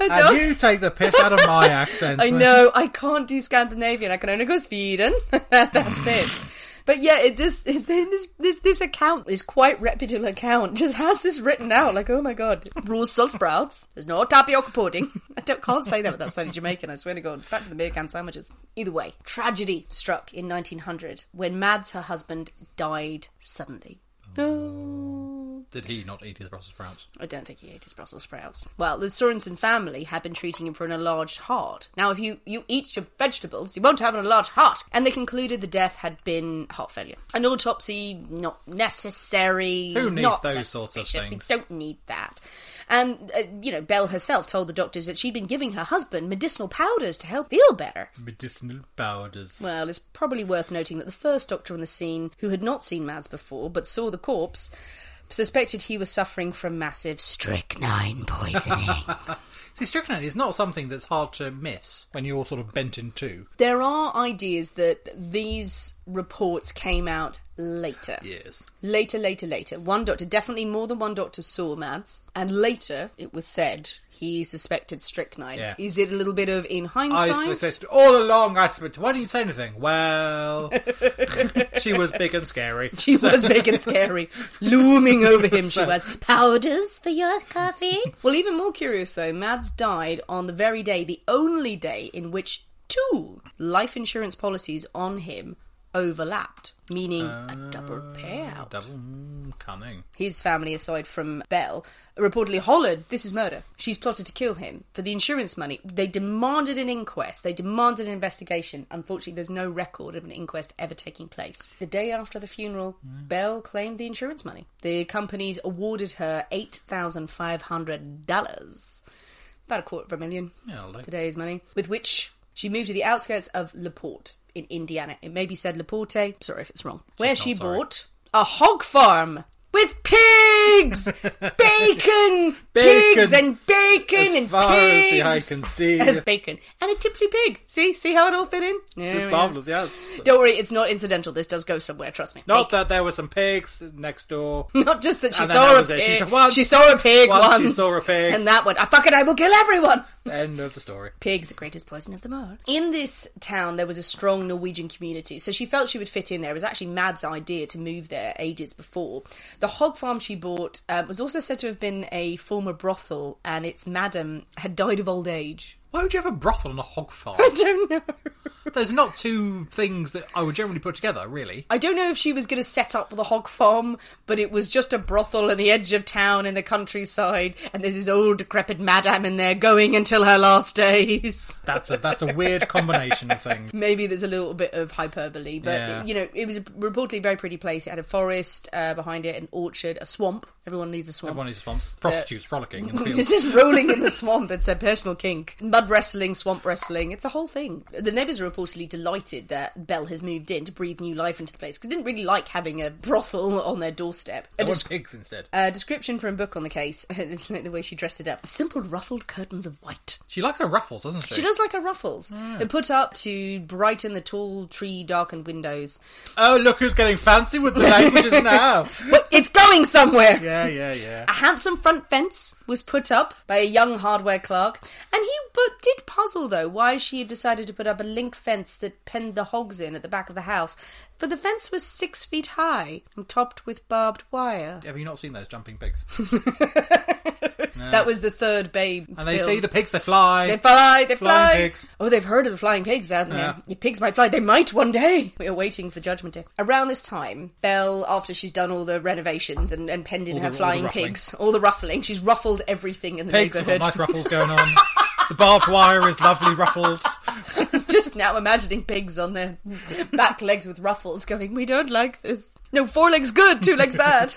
[SPEAKER 2] And you take the piss out of my accent.
[SPEAKER 1] I know I can't do Scandinavian. I can only go Sweden. That's it. But yeah, it just it, this this this account, this quite reputable account, just has this written out. Like, oh my god, rules sell sprouts. There's no tapioca pudding. I don't can't say that without sounding Jamaican. I swear to God. Back to the beer can sandwiches. Either way, tragedy struck in 1900 when Mads, her husband, died suddenly. No.
[SPEAKER 2] Did he not eat his Brussels sprouts?
[SPEAKER 1] I don't think he ate his Brussels sprouts. Well, the Sorensen family had been treating him for an enlarged heart. Now, if you, you eat your vegetables, you won't have an enlarged heart. And they concluded the death had been heart failure. An autopsy, not necessary.
[SPEAKER 2] Who needs
[SPEAKER 1] not
[SPEAKER 2] those sorts of
[SPEAKER 1] suspicious.
[SPEAKER 2] things?
[SPEAKER 1] We don't need that. And, uh, you know, Belle herself told the doctors that she'd been giving her husband medicinal powders to help feel better.
[SPEAKER 2] Medicinal powders.
[SPEAKER 1] Well, it's probably worth noting that the first doctor on the scene, who had not seen Mads before but saw the corpse, suspected he was suffering from massive strychnine poisoning.
[SPEAKER 2] See, strychnine is not something that's hard to miss when you're sort of bent in two.
[SPEAKER 1] there are ideas that these reports came out later.
[SPEAKER 2] Yes.
[SPEAKER 1] Later, later, later. One doctor, definitely more than one doctor saw Mads, and later it was said he suspected strychnine.
[SPEAKER 2] Yeah.
[SPEAKER 1] Is it a little bit of in
[SPEAKER 2] I
[SPEAKER 1] hindsight?
[SPEAKER 2] suspected all along. I suspected. Why didn't you say anything? Well, she was big and scary.
[SPEAKER 1] She was big and scary, looming over him. She was powders for your coffee. well, even more curious though, Mads died on the very day, the only day in which two life insurance policies on him overlapped, meaning a uh, double payout.
[SPEAKER 2] Double cunning.
[SPEAKER 1] His family, aside from Belle, reportedly hollered, This is murder. She's plotted to kill him. For the insurance money, they demanded an inquest. They demanded an investigation. Unfortunately, there's no record of an inquest ever taking place. The day after the funeral, Belle claimed the insurance money. The companies awarded her $8,500. About a quarter of a million
[SPEAKER 2] Yeah, I'll
[SPEAKER 1] today's money, with which she moved to the outskirts of LaPorte in Indiana. It may be said LaPorte, sorry if it's wrong, where she
[SPEAKER 2] sorry.
[SPEAKER 1] bought a hog farm with pigs, bacon, pigs, and bacon
[SPEAKER 2] As
[SPEAKER 1] and
[SPEAKER 2] far as
[SPEAKER 1] pigs.
[SPEAKER 2] the eye can see.
[SPEAKER 1] as bacon and a tipsy pig. See, see how it all fit in. There
[SPEAKER 2] It's marvellous, yes.
[SPEAKER 1] Don't worry, it's not incidental. This does go somewhere. Trust me.
[SPEAKER 2] Not
[SPEAKER 1] Bacon.
[SPEAKER 2] that there were some pigs next door.
[SPEAKER 1] Not just that she
[SPEAKER 2] And
[SPEAKER 1] saw a pig.
[SPEAKER 2] She said, once-
[SPEAKER 1] she saw a pig
[SPEAKER 2] once
[SPEAKER 1] once.
[SPEAKER 2] she saw a pig.
[SPEAKER 1] and that one. I fucking I will kill everyone.
[SPEAKER 2] End of the story.
[SPEAKER 1] Pigs, the greatest poison of them all. In this town, there was a strong Norwegian community, so she felt she would fit in there. It was actually Mads' idea to move there ages before. The hog farm she bought um, was also said to have been a former brothel, and its madam had died of old age.
[SPEAKER 2] Why would you have a brothel and a hog farm?
[SPEAKER 1] I don't know.
[SPEAKER 2] There's not two things that I would generally put together, really.
[SPEAKER 1] I don't know if she was going to set up the hog farm, but it was just a brothel on the edge of town in the countryside, and there's this old decrepit madam in there going until her last days.
[SPEAKER 2] That's a that's a weird combination of things.
[SPEAKER 1] Maybe there's a little bit of hyperbole, but
[SPEAKER 2] Yeah.
[SPEAKER 1] you know, it was a reportedly a very pretty place. It had a forest uh, behind it, an orchard, a swamp. Everyone needs a swamp.
[SPEAKER 2] One of these swamps, prostitutes frolicking in the fields.
[SPEAKER 1] just rolling in the swamp. It's a personal kink. Mud wrestling, swamp wrestling. It's a whole thing. The neighbours are reportedly delighted that Belle has moved in to breathe new life into the place because they didn't really like having a brothel on their doorstep. A
[SPEAKER 2] I want pigs instead.
[SPEAKER 1] a description from a book on the case, like the way she dressed it up. Simple ruffled curtains of white.
[SPEAKER 2] She likes her ruffles, doesn't she?
[SPEAKER 1] She does like her ruffles.
[SPEAKER 2] Hmm.
[SPEAKER 1] They're put up to brighten the tall, tree darkened windows.
[SPEAKER 2] Oh, look who's getting fancy with the languages now.
[SPEAKER 1] But it's going somewhere!
[SPEAKER 2] Yeah, yeah, yeah.
[SPEAKER 1] A handsome front fence was put up by a young hardware clerk, and he but did puzzle though why she had decided to put up a link fence that penned the hogs in at the back of the house. For the fence was six feet high and topped with barbed wire.
[SPEAKER 2] Have you not seen those jumping pigs?
[SPEAKER 1] That was the third Babe.
[SPEAKER 2] And they
[SPEAKER 1] film.
[SPEAKER 2] see the pigs, they fly.
[SPEAKER 1] They fly, they
[SPEAKER 2] Flying
[SPEAKER 1] fly.
[SPEAKER 2] pigs.
[SPEAKER 1] Oh, they've heard of the flying pigs, haven't they?
[SPEAKER 2] Yeah.
[SPEAKER 1] Your pigs might fly. They might one day. We are waiting for Judgment Day. Around this time, Belle, after she's done all the renovations and, and penned in
[SPEAKER 2] All
[SPEAKER 1] her
[SPEAKER 2] the-
[SPEAKER 1] flying
[SPEAKER 2] ruffling.
[SPEAKER 1] pigs, all the ruffling, she's ruffled everything in the
[SPEAKER 2] Pigs
[SPEAKER 1] neighbourhood.
[SPEAKER 2] nice ruffles going on. the barbed wire is lovely ruffled.
[SPEAKER 1] Just now imagining pigs on their back legs with ruffles going, We don't like this. No, four legs good, two legs bad.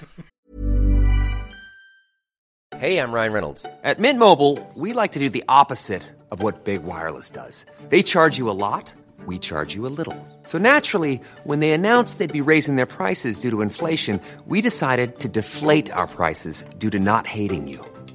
[SPEAKER 3] Hey, I'm Ryan Reynolds. At Mint Mobile, we like to do the opposite of what Big Wireless does. They charge you a lot, we charge you a little. So naturally, when they announced they'd be raising their prices due to inflation, we decided to deflate our prices due to not hating you.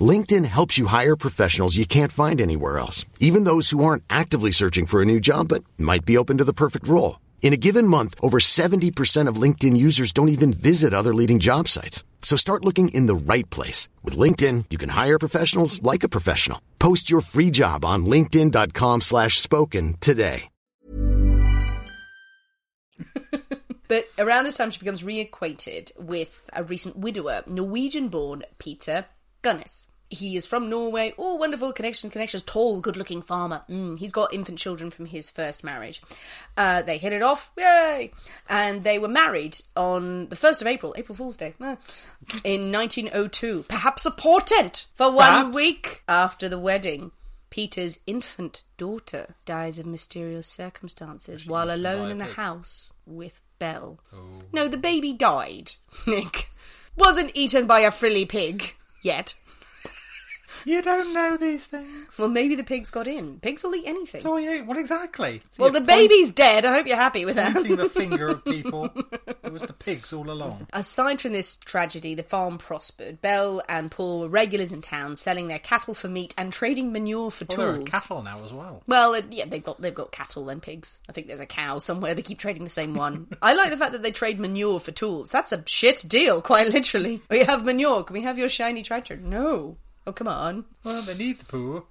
[SPEAKER 4] LinkedIn helps you hire professionals you can't find anywhere else, even those who aren't actively searching for a new job but might be open to the perfect role. In a given month, over 70% of LinkedIn users don't even visit other leading job sites. So start looking in the right place. With LinkedIn, you can hire professionals like a professional. Post your free job on linkedin.com slash spoken today.
[SPEAKER 1] But around this time, she becomes reacquainted with a recent widower, Norwegian born Peter Gunness. He is from Norway. Oh, wonderful connection, connections. Tall, good looking farmer. Mm, he's got infant children from his first marriage. Uh, they hit it off. Yay! And they were married on the 1st of April, April Fool's Day, in 1902. Perhaps a portent for one
[SPEAKER 2] Perhaps.
[SPEAKER 1] week after the wedding. Peter's infant daughter dies of mysterious circumstances while alone in the house with Belle. No, the baby died, Nick. Wasn't eaten by a frilly pig yet.
[SPEAKER 2] You don't know these things.
[SPEAKER 1] Well, maybe the pigs got in. Pigs will eat anything.
[SPEAKER 2] So yeah, what exactly? So
[SPEAKER 1] well,
[SPEAKER 2] you're
[SPEAKER 1] the baby's dead. I hope you're happy with
[SPEAKER 2] pointing
[SPEAKER 1] that.
[SPEAKER 2] the finger at people. It was the pigs all along.
[SPEAKER 1] Aside from this tragedy, the farm prospered. Belle and Paul were regulars in town, selling their cattle for meat and trading manure for
[SPEAKER 2] Well, there are
[SPEAKER 1] tools.
[SPEAKER 2] cattle now as well.
[SPEAKER 1] Well, uh, yeah, they've got they've got cattle and pigs. I think there's a cow somewhere. They keep trading the same one. I like the fact that they trade manure for tools. That's a shit deal, quite literally. We have manure. Can we have your shiny tractor? No. Oh, come on.
[SPEAKER 2] Well, they need the poo,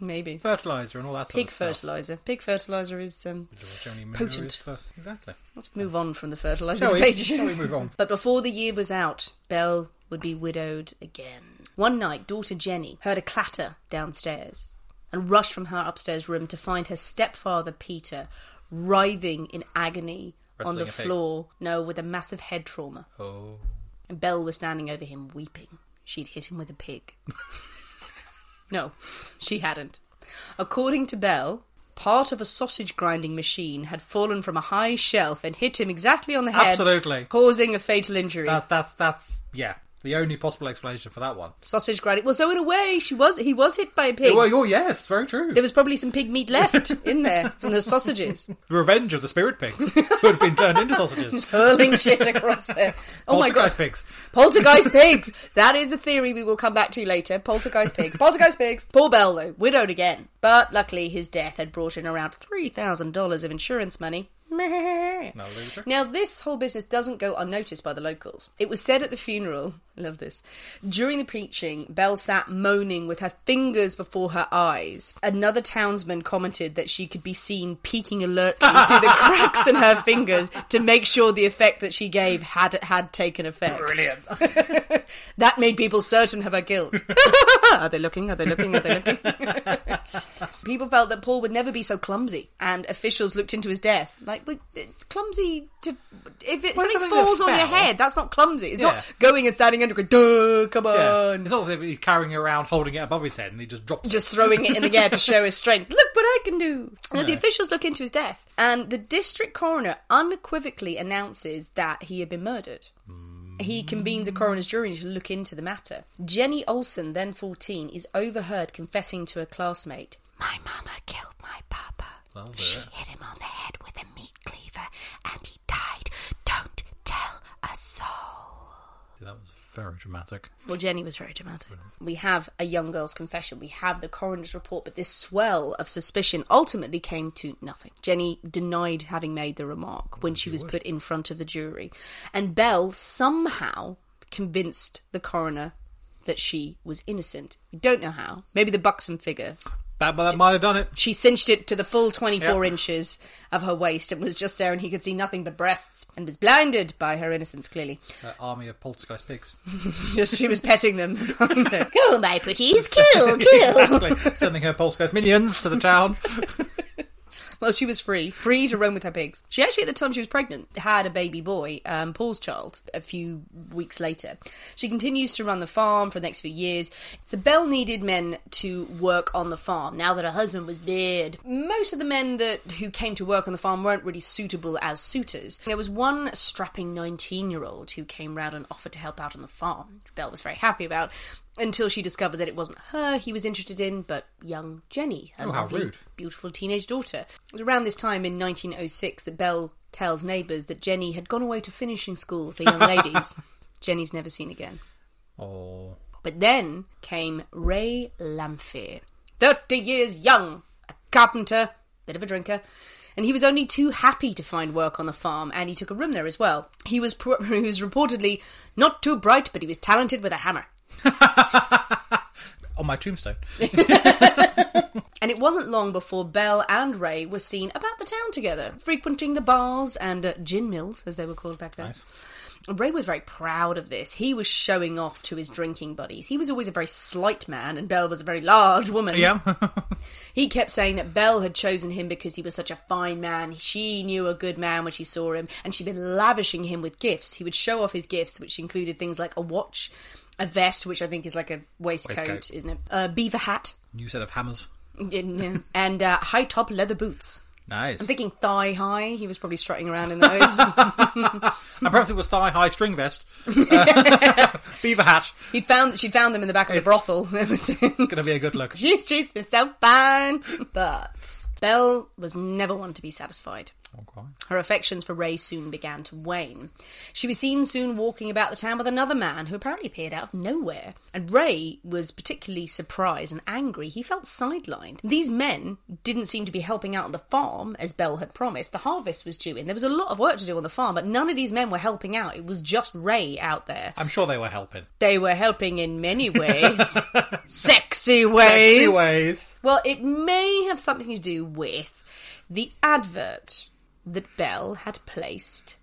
[SPEAKER 1] Maybe.
[SPEAKER 2] fertilizer, and all that sort
[SPEAKER 1] Pig
[SPEAKER 2] of stuff.
[SPEAKER 1] Pig fertilizer. Pig fertilizer is um,
[SPEAKER 2] Which only manure
[SPEAKER 1] Potent.
[SPEAKER 2] is for- exactly.
[SPEAKER 1] Let's move on from the fertilizer
[SPEAKER 2] Shall we?
[SPEAKER 1] debate.
[SPEAKER 2] Shall we move on?
[SPEAKER 1] But before the year was out, Belle would be widowed again. One night, daughter Jenny heard a clatter downstairs and rushed from her upstairs room to find her stepfather Peter writhing in agony on the
[SPEAKER 2] a pig.
[SPEAKER 1] floor. No, with a massive head trauma.
[SPEAKER 2] Oh,
[SPEAKER 1] And Belle was standing over him weeping. She'd hit him with a pig. no, she hadn't. According to Belle, part of a sausage grinding machine had fallen from a high shelf and hit him exactly on the head,
[SPEAKER 2] Absolutely.
[SPEAKER 1] causing a fatal injury.
[SPEAKER 2] that, that's that's yeah. The only possible explanation for that one.
[SPEAKER 1] sausage grinding. Well, so in a way, she was he was hit by a pig.
[SPEAKER 2] Well, oh yes, very true.
[SPEAKER 1] there was probably some pig meat left in there from the sausages.
[SPEAKER 2] The revenge of the spirit pigs who had been turned into sausages.
[SPEAKER 1] Just hurling shit across there. Oh my god.
[SPEAKER 2] Poltergeist pigs.
[SPEAKER 1] Poltergeist pigs. That is a theory we will come back to later. Poltergeist pigs. Poltergeist pigs. Poor Belle, though, widowed again. But luckily, his death had brought in around $3,000 of insurance money.
[SPEAKER 2] No, loser.
[SPEAKER 1] Now, this whole business doesn't go unnoticed by the locals. It was said at the funeral, I love this, during the preaching, Belle sat moaning with her fingers before her eyes. Another townsman commented that she could be seen peeking alertly through the cracks in her fingers to make sure the effect that she gave had had taken effect.
[SPEAKER 2] Brilliant.
[SPEAKER 1] That made people certain of her guilt. are they looking? Are they looking? Are they looking? people felt that Paul would never be so clumsy, and officials looked into his death. Like, but it's clumsy to. If it,
[SPEAKER 2] Well,
[SPEAKER 1] something
[SPEAKER 2] something
[SPEAKER 1] falls
[SPEAKER 2] that
[SPEAKER 1] on your head, that's not clumsy. It's
[SPEAKER 2] Yeah.
[SPEAKER 1] not going and standing under, going, duh, come
[SPEAKER 2] Yeah.
[SPEAKER 1] on.
[SPEAKER 2] It's also if he's carrying it around, holding it above his head, and he just drops
[SPEAKER 1] Just
[SPEAKER 2] it.
[SPEAKER 1] throwing it in the air to show his strength. Look what I can do. Now, the officials look into his death, and the district coroner unequivocally announces that he had been murdered. He convenes a coroner's jury to look into the matter. Jenny Olson, then 14, is overheard confessing to a classmate My mama killed my papa.
[SPEAKER 2] Well,
[SPEAKER 1] she
[SPEAKER 2] there.
[SPEAKER 1] hit him on the head with a meat cleaver, and he died. Don't tell a soul.
[SPEAKER 2] That was very dramatic.
[SPEAKER 1] Well, Jenny was very dramatic. We have a young girl's confession. We have the coroner's report, but this swell of suspicion ultimately came to nothing. Jenny denied having made the remark when she was put in front of the jury, and Belle somehow convinced the coroner that she was innocent. We don't know how. Maybe the buxom figure.
[SPEAKER 2] That, that might have done it.
[SPEAKER 1] She cinched it to the full 24
[SPEAKER 2] Yep.
[SPEAKER 1] inches of her waist and was just there, and he could see nothing but breasts and was blinded by her innocence, clearly.
[SPEAKER 2] Army of poltergeist pigs.
[SPEAKER 1] Just she was petting them. Go, my pretties, kill, kill.
[SPEAKER 2] exactly. Sending her poltergeist minions to the town.
[SPEAKER 1] Well, she was free, free to roam with her pigs. She actually, at the time she was pregnant, had a baby boy, um, Paul's child, a few weeks later. She continues to run the farm for the next few years. So Belle needed men to work on the farm now that her husband was dead. Most of the men that who came to work on the farm weren't really suitable as suitors. There was one strapping 19-year-old who came round and offered to help out on the farm. Belle was very happy about. Until she discovered that it wasn't her he was interested in, but young Jenny, her
[SPEAKER 2] Oh, how
[SPEAKER 1] lovely
[SPEAKER 2] rude.
[SPEAKER 1] beautiful teenage daughter. It was around this time in 1906 that Belle tells neighbours that Jenny had gone away to finishing school for young ladies. Jenny's never seen again.
[SPEAKER 2] Oh,
[SPEAKER 1] But then came Ray Lamphere, 30 years young, a carpenter, bit of a drinker, and he was only too happy to find work on the farm, and he took a room there as well. He was, pro- he was reportedly not too bright, but he was talented with a hammer.
[SPEAKER 2] On my tombstone.
[SPEAKER 1] And it wasn't long before Belle and Ray were seen about the town together, frequenting the bars and uh, gin mills, as they were called back then.
[SPEAKER 2] Nice.
[SPEAKER 1] Ray was very proud of this. He was showing off to his drinking buddies. He was always a very slight man, and Belle was a very large woman.
[SPEAKER 2] Yeah.
[SPEAKER 1] He kept saying that Belle had chosen him because he was such a fine man. She knew a good man when she saw him, and she'd been lavishing him with gifts. He would show off his gifts, which included things like a watch, a vest, which I think is like a waistcoat,
[SPEAKER 2] Waistcoat.
[SPEAKER 1] isn't it? A beaver hat,
[SPEAKER 2] New set of hammers.
[SPEAKER 1] yeah, and uh, high top leather boots.
[SPEAKER 2] Nice.
[SPEAKER 1] I'm thinking thigh high. He was probably strutting around in those.
[SPEAKER 2] and perhaps it was thigh high string vest. Beaver hat.
[SPEAKER 1] He'd found she'd found them in the back of the
[SPEAKER 2] It's-
[SPEAKER 1] brothel. It was-
[SPEAKER 2] It's going to be a good look.
[SPEAKER 1] she treats been so fine. But Belle was never one to be satisfied.
[SPEAKER 2] Okay.
[SPEAKER 1] Her affections for Ray soon began to wane. She was seen soon walking about the town with another man who apparently appeared out of nowhere. And Ray was particularly surprised and angry. He felt sidelined. These men didn't seem to be helping out on the farm, as Belle had promised. The harvest was due in. There was a lot of work to do on the farm, but none of these men were helping out. It was just Ray out there.
[SPEAKER 2] I'm sure they were helping.
[SPEAKER 1] They were helping in many ways. Sexy ways.
[SPEAKER 2] Sexy ways.
[SPEAKER 1] Well, it may have something to do with the advert that Belle had placed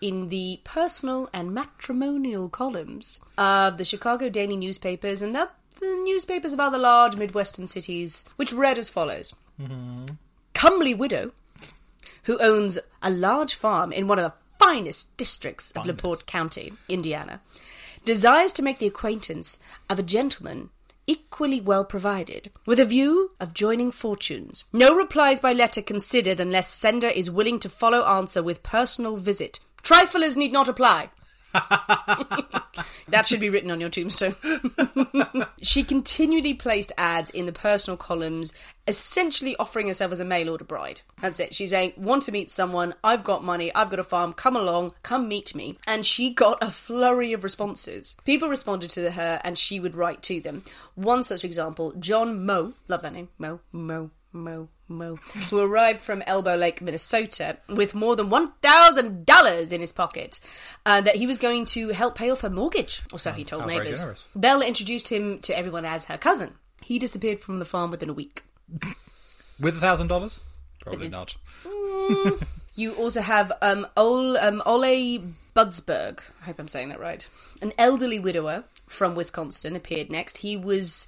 [SPEAKER 1] in the personal and matrimonial columns of the Chicago daily newspapers and the, newspapers of other large Midwestern cities, which read as follows. Mm-hmm. Comely widow who owns a large farm in one of the finest districts of LaPorte County, Indiana, desires to make the acquaintance of a gentleman equally well provided, with a view of joining fortunes. No replies by letter considered unless sender is willing to follow answer with personal visit. Triflers need not apply. that should be written on your tombstone. she continually placed ads in the personal columns, essentially offering herself as a mail order bride. That's it. She's saying, Want to meet someone, I've got money, I've got a farm, come along, come meet me. And she got a flurry of responses. People responded to her and she would write to them. One such example, John Moe, love that name, Moe, Moe, Moe, Moe, who arrived from Elbow Lake, Minnesota, with more than $1,000 in his pocket, uh, that he was going to help pay off her mortgage, or so he told neighbours.
[SPEAKER 2] generous.
[SPEAKER 1] Belle introduced him to everyone as her cousin. He disappeared from the farm within a week.
[SPEAKER 2] With a thousand dollars? Probably not.
[SPEAKER 1] You also have um, Ol, um, Ole Budsberg. I hope I'm saying that right. An elderly widower from Wisconsin appeared next. He was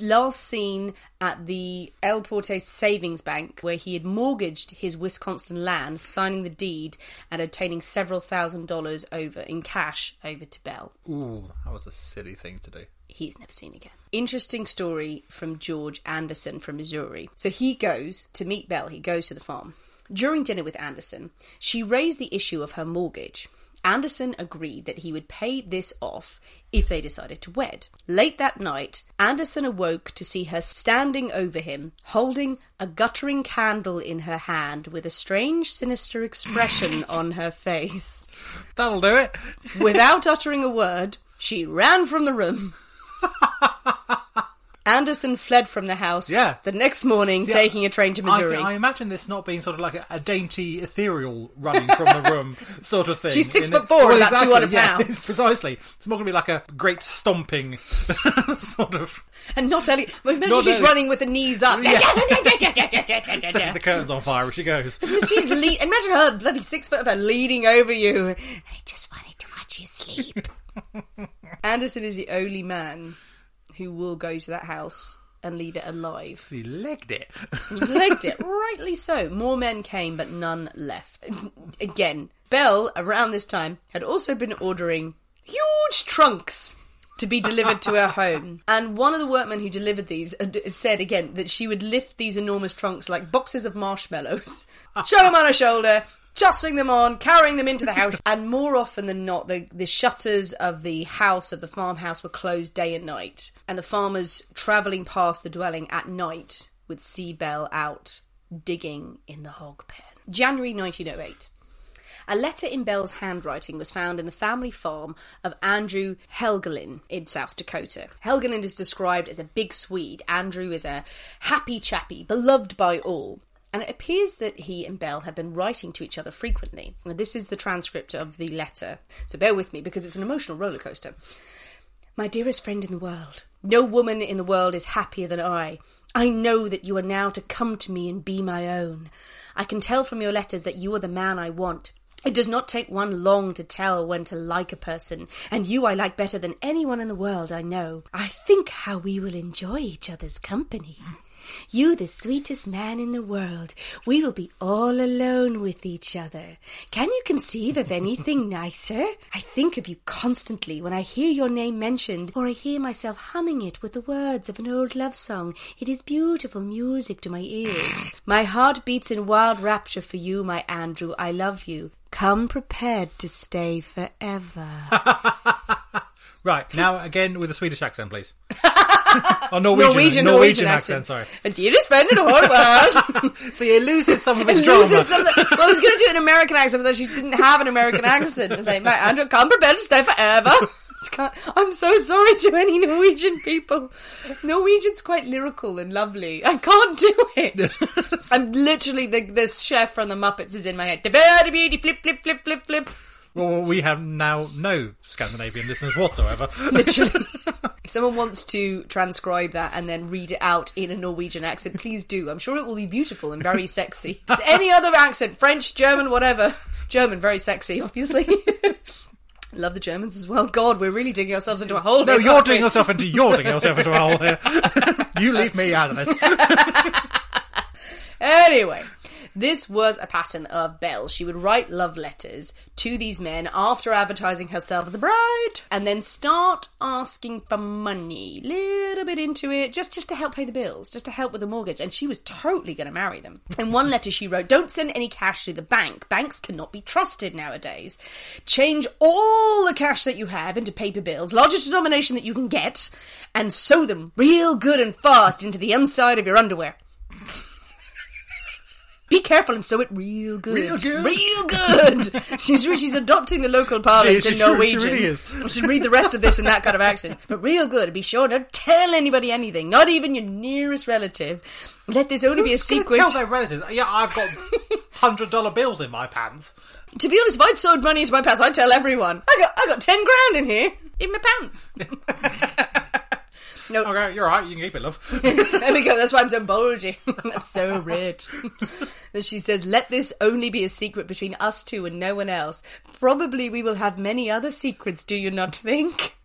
[SPEAKER 1] last seen at the El Porte Savings Bank, where he had mortgaged his Wisconsin land, signing the deed and obtaining several thousand dollars over in cash over to Belle.
[SPEAKER 2] Ooh, that was a silly thing to do.
[SPEAKER 1] he's never seen again. Interesting story from George Anderson from Missouri. So he goes to meet Belle, he goes to the farm. During dinner with Anderson, she raised the issue of her mortgage. Anderson agreed that he would pay this off if they decided to wed. Late that night, Anderson awoke to see her standing over him, holding a guttering candle in her hand with a strange, sinister expression on her face.
[SPEAKER 2] That'll do it.
[SPEAKER 1] Without uttering a word, she ran from the room. Anderson fled from the house
[SPEAKER 2] Yeah.
[SPEAKER 1] the next morning,
[SPEAKER 2] See,
[SPEAKER 1] taking a train to Missouri.
[SPEAKER 2] I, I imagine this not being sort of like a, a dainty ethereal running from the room sort of thing.
[SPEAKER 1] She's six foot four,
[SPEAKER 2] Well,
[SPEAKER 1] about
[SPEAKER 2] exactly,
[SPEAKER 1] 200
[SPEAKER 2] yeah,
[SPEAKER 1] pounds.
[SPEAKER 2] precisely. It's not going to be like a great stomping sort of.
[SPEAKER 1] and not only, well, imagine
[SPEAKER 2] Not
[SPEAKER 1] she's
[SPEAKER 2] only-
[SPEAKER 1] running with the knees up.
[SPEAKER 2] Yeah. Setting the curtains on fire as she goes.
[SPEAKER 1] she's le- imagine her bloody six foot of her leaning over you. I just wanted to watch you sleep. Anderson is the only man who will go to that house and leave it alive.
[SPEAKER 2] He legged it.
[SPEAKER 1] He legged it, rightly so. More men came, but none left. Again, Belle, around this time, had also been ordering huge trunks to be delivered to her home. And one of the workmen who delivered these said again that she would lift these enormous trunks like boxes of marshmallows, show them on her shoulder, tossing them on, carrying them into the house. And more often than not, the, the shutters of the house, of the farmhouse, were closed day and night. And the farmers travelling past the dwelling at night would see Belle out digging in the hog pen. January 1908. A letter in Belle's handwriting was found in the family farm of Andrew Helgelien in South Dakota. Helgelien is described as a big Swede. Andrew is a happy chappy, beloved by all. And it appears that he and Belle have been writing to each other frequently. Now, this is the transcript of the letter, so bear with me because it's an emotional roller coaster. My dearest friend in the world, no woman in the world is happier than I. I know that you are now to come to me and be my own. I can tell from your letters that you are the man I want. It does not take one long to tell when to like a person, and you I like better than anyone in the world I know. I think how we will enjoy each other's company. You, the sweetest man in the world, we will be all alone with each other. Can you conceive of anything nicer? I think of you constantly when I hear your name mentioned, or I hear myself humming it with the words of an old love song. It is beautiful music to my ears. My heart beats in wild rapture for you, my Andrew. I love you. Come prepared to stay forever.
[SPEAKER 2] Right, now again with a Swedish accent, please. Oh, or Norwegian,
[SPEAKER 1] Norwegian, Norwegian, accent.
[SPEAKER 2] sorry.
[SPEAKER 1] A dearest friend in the whole world.
[SPEAKER 2] So he loses some of his
[SPEAKER 1] It
[SPEAKER 2] drama.
[SPEAKER 1] loses some well, I was going to do an American accent, but then she didn't have an American accent. It's like, my Andrew, to stay forever. I'm so sorry to any Norwegian people. Norwegian's quite lyrical and lovely. I can't do it. I'm literally the this chef from the Muppets is in my head. Flip, flip, flip, flip, flip.
[SPEAKER 2] Well, we have now no Scandinavian listeners whatsoever.
[SPEAKER 1] Literally. If someone wants to transcribe that and then read it out in a Norwegian accent, please do. I'm sure it will be beautiful and very sexy. Any other accent, French, German, whatever. German, very sexy, obviously. Love the Germans as well. God, we're really digging ourselves into a hole.
[SPEAKER 2] No,
[SPEAKER 1] here,
[SPEAKER 2] you're digging yourself into you're digging yourself into a hole here. you leave me out of this.
[SPEAKER 1] Anyway, this was a pattern of Belle. She would write love letters to these men after advertising herself as a bride, and then start asking for money, little bit into it, just just to help pay the bills, just to help with the mortgage. And she was totally going to marry them. In one letter, she wrote, "Don't send any cash to the bank. Banks cannot be trusted nowadays. Change all the cash that you have into paper bills, largest denomination that you can get, and sew them real good and fast into the inside of your underwear." Be careful and sew it real good.
[SPEAKER 2] Real good?
[SPEAKER 1] Real good. she's she's adopting the local parlance
[SPEAKER 2] She-
[SPEAKER 1] in
[SPEAKER 2] she
[SPEAKER 1] Norwegian.
[SPEAKER 2] she really is.
[SPEAKER 1] I should read the rest of this in that kind of accent. But real good. Be sure don't tell anybody anything, not even your nearest relative. Let this only be a secret.
[SPEAKER 2] Tell their relatives. Yeah, I've got hundred dollar bills in my pants.
[SPEAKER 1] To be honest, if I'd sewed money into my pants, I'd tell everyone. I got I got ten grand in here in my pants. no,
[SPEAKER 2] Okay, you're right. You can keep it, love.
[SPEAKER 1] There we go. That's why I'm so bulgy. I'm so rich. then she says, "Let this only be a secret between us two and no one else. Probably we will have many other secrets. Do you not think?"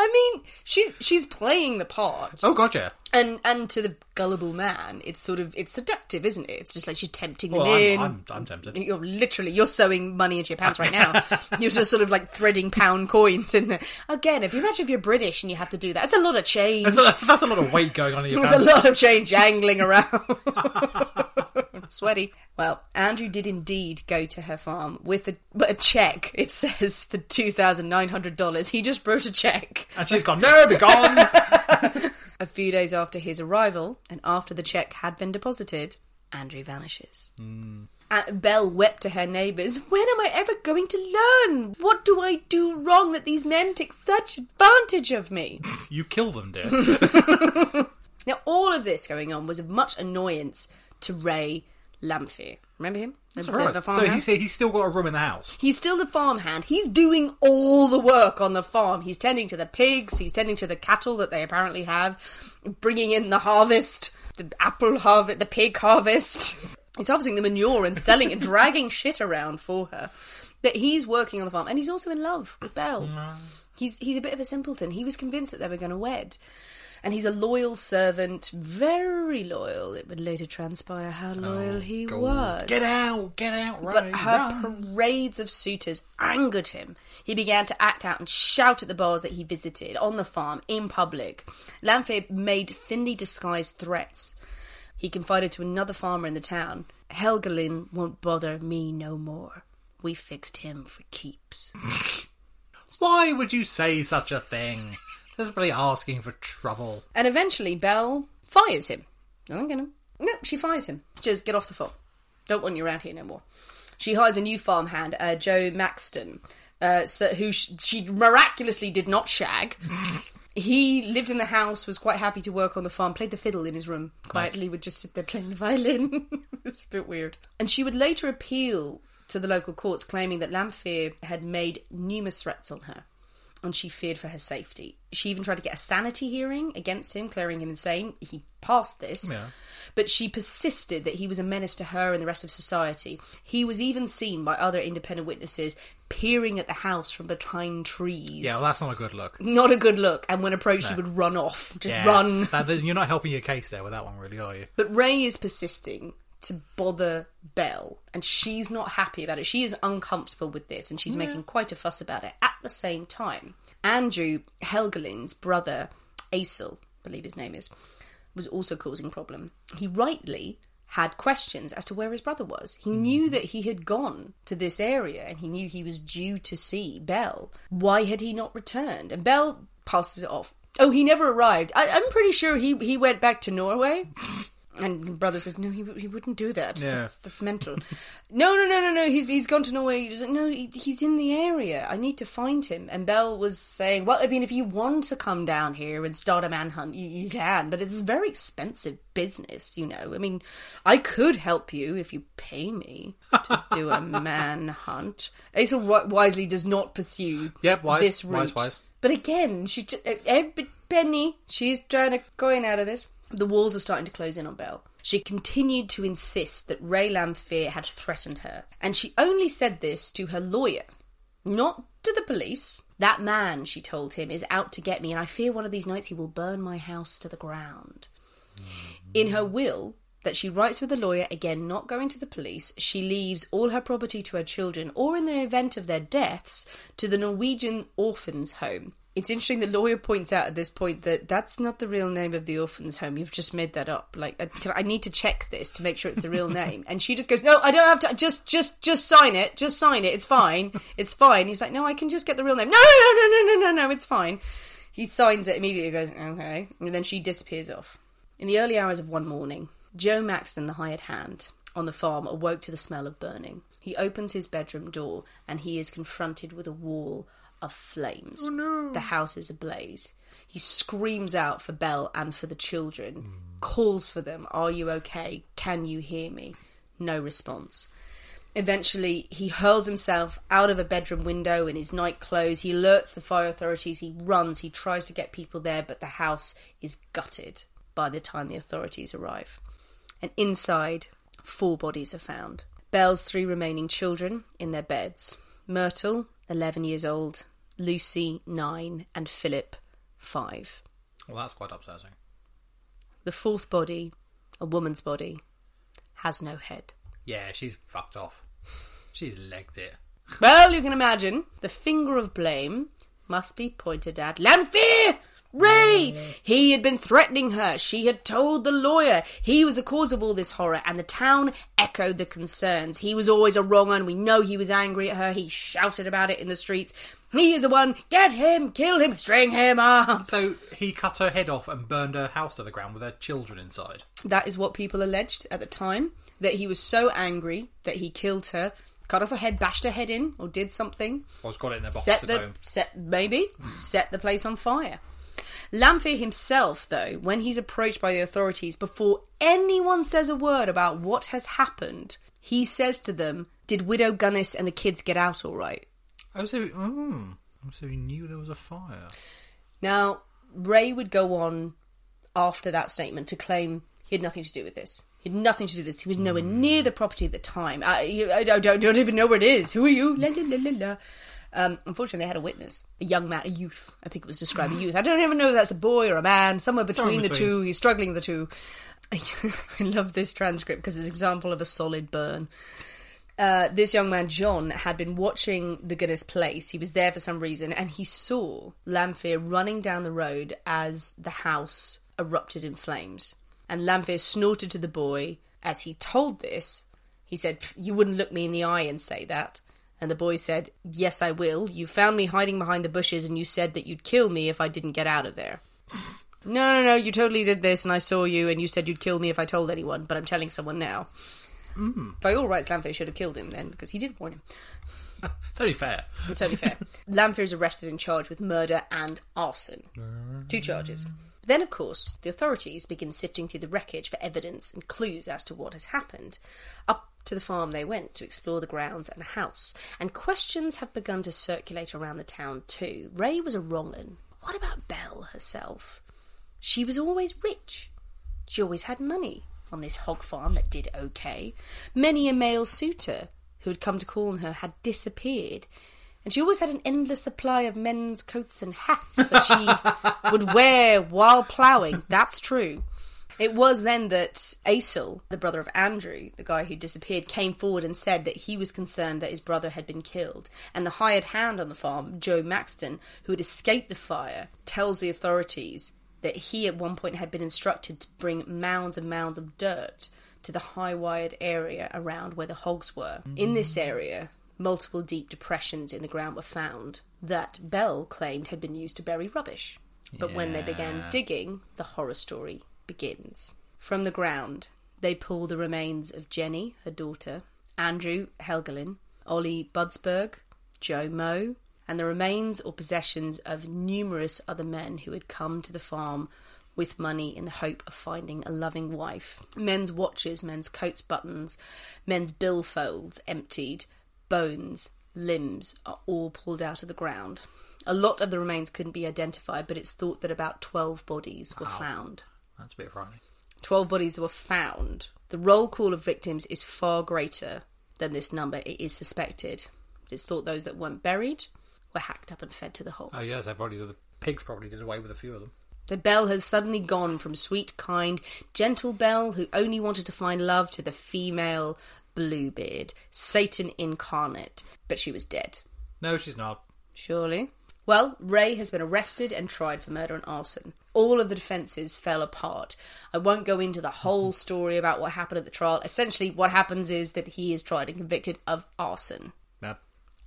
[SPEAKER 1] I mean, she's she's playing the part,
[SPEAKER 2] Oh gotcha.
[SPEAKER 1] and and to the gullible man, it's sort of it's seductive, isn't it? It's just like she's tempting
[SPEAKER 2] Well,
[SPEAKER 1] them
[SPEAKER 2] I'm,
[SPEAKER 1] in.
[SPEAKER 2] I'm, I'm tempted.
[SPEAKER 1] You're literally you're sewing money into your pants right now. you're just sort of like threading pound coins in there. Again, if you imagine if you're British and you have to do that, it's a lot of change.
[SPEAKER 2] There's a, that's a lot of weight going on in your
[SPEAKER 1] There's a lot of change jangling around. Sweaty. Well, Andrew did indeed go to her farm with a, a check. It says for two thousand nine hundred dollars. He just wrote a check.
[SPEAKER 2] And she's gone, no, be gone.
[SPEAKER 1] A few days after his arrival, and after the check had been deposited, Andrew vanishes. Uh, Belle wept to her neighbours. When am I ever going to learn? What do I do wrong that these men take such advantage of me?
[SPEAKER 2] you kill them, dear.
[SPEAKER 1] Now, all of this going on was of much annoyance to Ray Lamphere. Remember him? The, the-
[SPEAKER 2] Right.
[SPEAKER 1] the
[SPEAKER 2] So he's, he's still got a room in the house.
[SPEAKER 1] He's still the farmhand. He's doing all the work on the farm. He's tending to the pigs. He's tending to the cattle that they apparently have, bringing in the harvest, the apple harvest, the pig harvest. He's harvesting the manure and selling it, dragging shit around for her. But he's working on the farm, and he's also in love with Belle. Mm. He's he's a bit of a simpleton. He was convinced that they were going to wed. And he's a loyal servant, very loyal. It would later transpire how oh, loyal he
[SPEAKER 2] God.
[SPEAKER 1] was.
[SPEAKER 2] Get out, get out,
[SPEAKER 1] But
[SPEAKER 2] right.
[SPEAKER 1] her parades of suitors angered him. He began to act out and shout at the bars that he visited on the farm in public. Lamphere made thinly disguised threats. He confided to another farmer in the town Helgelien won't bother me no more. We fixed him for keeps.
[SPEAKER 2] Why would you say such a thing? Desperately asking for trouble.
[SPEAKER 1] And eventually, Belle fires him. I'm gonna. No, she fires him. Just get off the phone. Don't want you around here no more. She hires a new farmhand, uh, Joe Maxton, uh, so, who sh- she miraculously did not shag. he lived in the house, was quite happy to work on the farm, played the fiddle in his room quietly, would just sit there playing the violin. it's a bit weird. And she would later appeal to the local courts, claiming that Lamphere had made numerous threats on her and she feared for her safety. She even tried to get a sanity hearing against him, clearing him insane. He passed this.
[SPEAKER 2] Yeah.
[SPEAKER 1] But she persisted that he was a menace to her and the rest of society. He was even seen by other independent witnesses peering at the house from behind trees.
[SPEAKER 2] Yeah, well, that's not a good look.
[SPEAKER 1] Not a good look. And when approached, he would run off. Just
[SPEAKER 2] Yeah.
[SPEAKER 1] run.
[SPEAKER 2] That- you're not helping your case there with that one, really, are you?
[SPEAKER 1] But Ray is persisting to bother Belle, and she's not happy about it. She is uncomfortable with this, and she's making quite a fuss about it. At the same time, Andrew Helgelien's brother, Asle, I believe his name is, was also causing problem. He rightly had questions as to where his brother was. He mm-hmm. knew that he had gone to this area and he knew he was due to see Belle. Why had he not returned? And Belle passes it off. Oh, he never arrived. I, I'm pretty sure he, he went back to Norway. And brother says, no, he, he wouldn't do that.
[SPEAKER 2] Yeah.
[SPEAKER 1] That's, that's mental. no, no, no, no, no. He's he's gone to Norway. He's like, no, he, he's in the area. I need to find him. And Belle was saying, well, I mean, if you want to come down here and start a manhunt, you, you can, but it's a very expensive business, you know. I mean, I could help you if you pay me to do a manhunt. Wi- wisely does not pursue
[SPEAKER 2] Yep, wise,
[SPEAKER 1] this
[SPEAKER 2] wise,
[SPEAKER 1] route.
[SPEAKER 2] wise.
[SPEAKER 1] But again, she just, uh, every penny she's trying to coin out of this. The walls are starting to close in on Belle. She continued to insist that Ray Lamphere had threatened her, and she only said this to her lawyer, not to the police. That man, she told him, is out to get me, and I fear one of these nights he will burn my house to the ground. In her will, that she writes with the lawyer, again not going to the police, she leaves all her property to her children, or in the event of their deaths, to the Norwegian Orphans Home. It's interesting the lawyer points out at this point that that's not the real name of the orphans home. You've just made that up. Like, I, I need to check this to make sure it's the real name. And she just goes, "No, I don't have to. Just, just, just sign it. Just sign it. It's fine. It's fine." He's like, "No, I can just get the real name." No, no, no, no, no, no, no. It's fine. He signs it immediately. Goes, "Okay," and then she disappears off. In the early hours of one morning, Joe Maxton, the hired hand on the farm, awoke to the smell of burning. He opens his bedroom door and he is confronted with a wall of flames. Oh no. The house is ablaze. He screams out for Belle and for the children, calls for them, Are you okay? Can you hear me? No response. Eventually, he hurls himself out of a bedroom window in his night clothes. He alerts the fire authorities. He runs. He tries to get people there, but the house is gutted by the time the authorities arrive. And inside, four bodies are found. Belle's three remaining children in their beds Myrtle, 11 years old, Lucy, 9, and Philip, 5.
[SPEAKER 2] Well, that's quite upsetting.
[SPEAKER 1] The fourth body, a woman's body, has no head.
[SPEAKER 2] Yeah, she's fucked off. She's legged it.
[SPEAKER 1] Well, you can imagine the finger of blame must be pointed at Lamphere! Ray! Mm. He had been threatening her. She had told the lawyer. He was the cause of all this horror, and the town echoed the concerns. He was always a wrong one. We know he was angry at her. He shouted about it in the streets. He is the one. Get him! Kill him! String him up!
[SPEAKER 2] So he cut her head off and burned her house to the ground with her children inside.
[SPEAKER 1] That is what people alleged at the time. That he was so angry that he killed her, cut off her head, bashed her head in, or did something.
[SPEAKER 2] Or has got it in a box
[SPEAKER 1] set
[SPEAKER 2] at
[SPEAKER 1] the
[SPEAKER 2] home.
[SPEAKER 1] set maybe hmm. set the place on fire. Lamphere himself, though, when he's approached by the authorities, before anyone says a word about what has happened, he says to them, "Did Widow Gunness and the kids get out all right?"
[SPEAKER 2] Oh, so, mm, so he knew there was a fire.
[SPEAKER 1] Now, Ray would go on after that statement to claim he had nothing to do with this. He had nothing to do with this. He was nowhere near the property at the time. I, I, don't, don't, don't even know where it is. Who are you? La, la, la, la, la. Um, unfortunately, they had a witness, a young man, a youth. I think it was described a youth. I don't even know if that's a boy or a man. Somewhere between the
[SPEAKER 2] between.
[SPEAKER 1] two. He's struggling the two. I love this transcript because it's an example of a solid burn uh, this young man, John, had been watching the Gunness place. He was there for some reason, and he saw Lamphere running down the road as the house erupted in flames. And Lamphere snorted to the boy as he told this. He said, You wouldn't look me in the eye and say that. And the boy said, Yes, I will. You found me hiding behind the bushes, and you said that you'd kill me if I didn't get out of there. no, no, no, you totally did this, and I saw you, and you said you'd kill me if I told anyone, but I'm telling someone now. Hmm. By all rights, Lamphere should have killed him then because he did warn him.
[SPEAKER 2] It's only fair.
[SPEAKER 1] It's only fair. Lamphere is arrested and charged with murder and arson. Two charges. Then, of course, the authorities begin sifting through the wreckage for evidence and clues as to what has happened. Up to the farm they went to explore the grounds and the house, and questions have begun to circulate around the town too. Ray was a wrong un. What about Belle herself? She was always rich. She always had money on this hog farm that did okay. Many a male suitor who had come to call on her had disappeared. And she always had an endless supply of men's coats and hats that she would wear while ploughing. That's true. It was then that Asle, the brother of Andrew, the guy who disappeared, came forward and said that he was concerned that his brother had been killed. And the hired hand on the farm, Joe Maxton, who had escaped the fire, tells the authorities that he at one point had been instructed to bring mounds and mounds of dirt to the high wired area around where the hogs were. In mm-hmm. this area, multiple deep depressions in the ground were found that Belle claimed had been used to bury rubbish. But when they began digging, the horror story begins. From the ground, they pull the remains of Jenny, her daughter, Andrew Helgelien, Ollie Budsberg, Joe Moe, and the remains or possessions of numerous other men who had come to the farm with money in the hope of finding a loving wife. Men's watches, men's coats buttons, men's billfolds emptied, bones, limbs are all pulled out of the ground. A lot of the remains couldn't be identified, but it's thought that about 12 bodies were found.
[SPEAKER 2] That's a bit frightening.
[SPEAKER 1] 12 bodies were found. The roll call of victims is far greater than this number, it is suspected. It's thought those that weren't buried were hacked up and fed to the hogs.
[SPEAKER 2] Oh yes, they probably the pigs probably did away with a few of them.
[SPEAKER 1] The Belle has suddenly gone from sweet, kind, gentle Belle who only wanted to find love to the female Bluebeard, Satan incarnate. But she was dead.
[SPEAKER 2] No, she's not.
[SPEAKER 1] Surely. Well, Ray has been arrested and tried for murder and arson. All of the defences fell apart. I won't go into the whole mm-hmm. story about what happened at the trial. Essentially, what happens is that he is tried and convicted of arson.
[SPEAKER 2] No.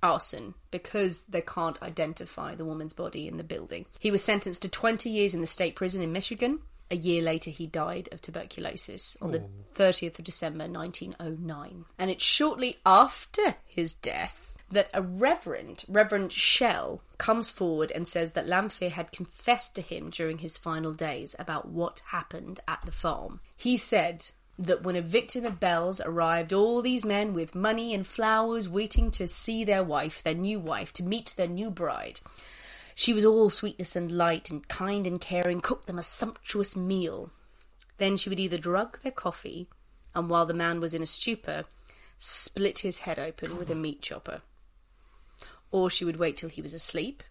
[SPEAKER 1] Arson, because they can't identify the woman's body in the building. He was sentenced to 20 years in the state prison in Michigan. A year later, he died of tuberculosis on the 30th of December 1909. And it's shortly after his death that a reverend, Reverend Shell, comes forward and says that Lamphere had confessed to him during his final days about what happened at the farm. He said that when a victim of Belle's arrived, all these men with money and flowers waiting to see their wife, their new wife, to meet their new bride. She was all sweetness and light and kind and caring, cooked them a sumptuous meal. Then she would either drug their coffee, and while the man was in a stupor, split his head open with a meat chopper. Or she would wait till he was asleep,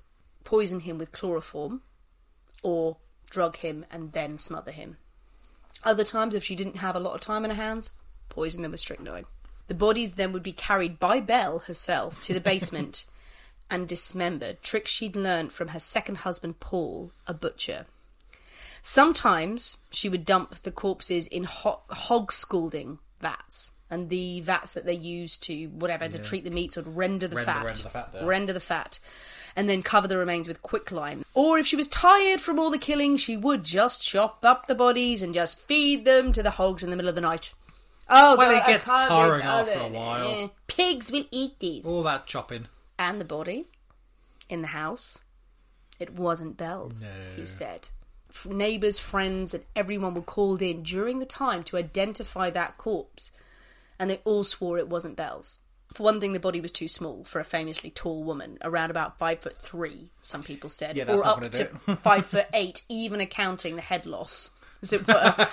[SPEAKER 1] poison him with chloroform, or drug him and then smother him. Other times, if she didn't have a lot of time on her hands, poison them with strychnine. The bodies then would be carried by Belle herself to the basement and dismembered, tricks she'd learned from her second husband, Paul, a butcher. Sometimes she would dump the corpses in ho- hog scalding vats, and the vats that they use to whatever to treat the meats would render the
[SPEAKER 2] Render-
[SPEAKER 1] fat,
[SPEAKER 2] render the fat there.
[SPEAKER 1] render the fat, and then cover the remains with quicklime. Or if she was tired from all the killing, she would just chop up the bodies and just feed them to the hogs in the middle of the night. Oh,
[SPEAKER 2] Well,
[SPEAKER 1] God,
[SPEAKER 2] it gets tiring after a while.
[SPEAKER 1] Eh, Pigs will eat these.
[SPEAKER 2] All that chopping.
[SPEAKER 1] And the body in the house, it wasn't Belle's, he said. Neighbours, friends, and everyone were called in during the time to identify that corpse, and they all swore it wasn't Belle's. For one thing, the body was too small for a famously tall woman, around about five foot three. Some people said,
[SPEAKER 2] Yeah,
[SPEAKER 1] or
[SPEAKER 2] not
[SPEAKER 1] up to five foot eight, even accounting the head loss, as it were.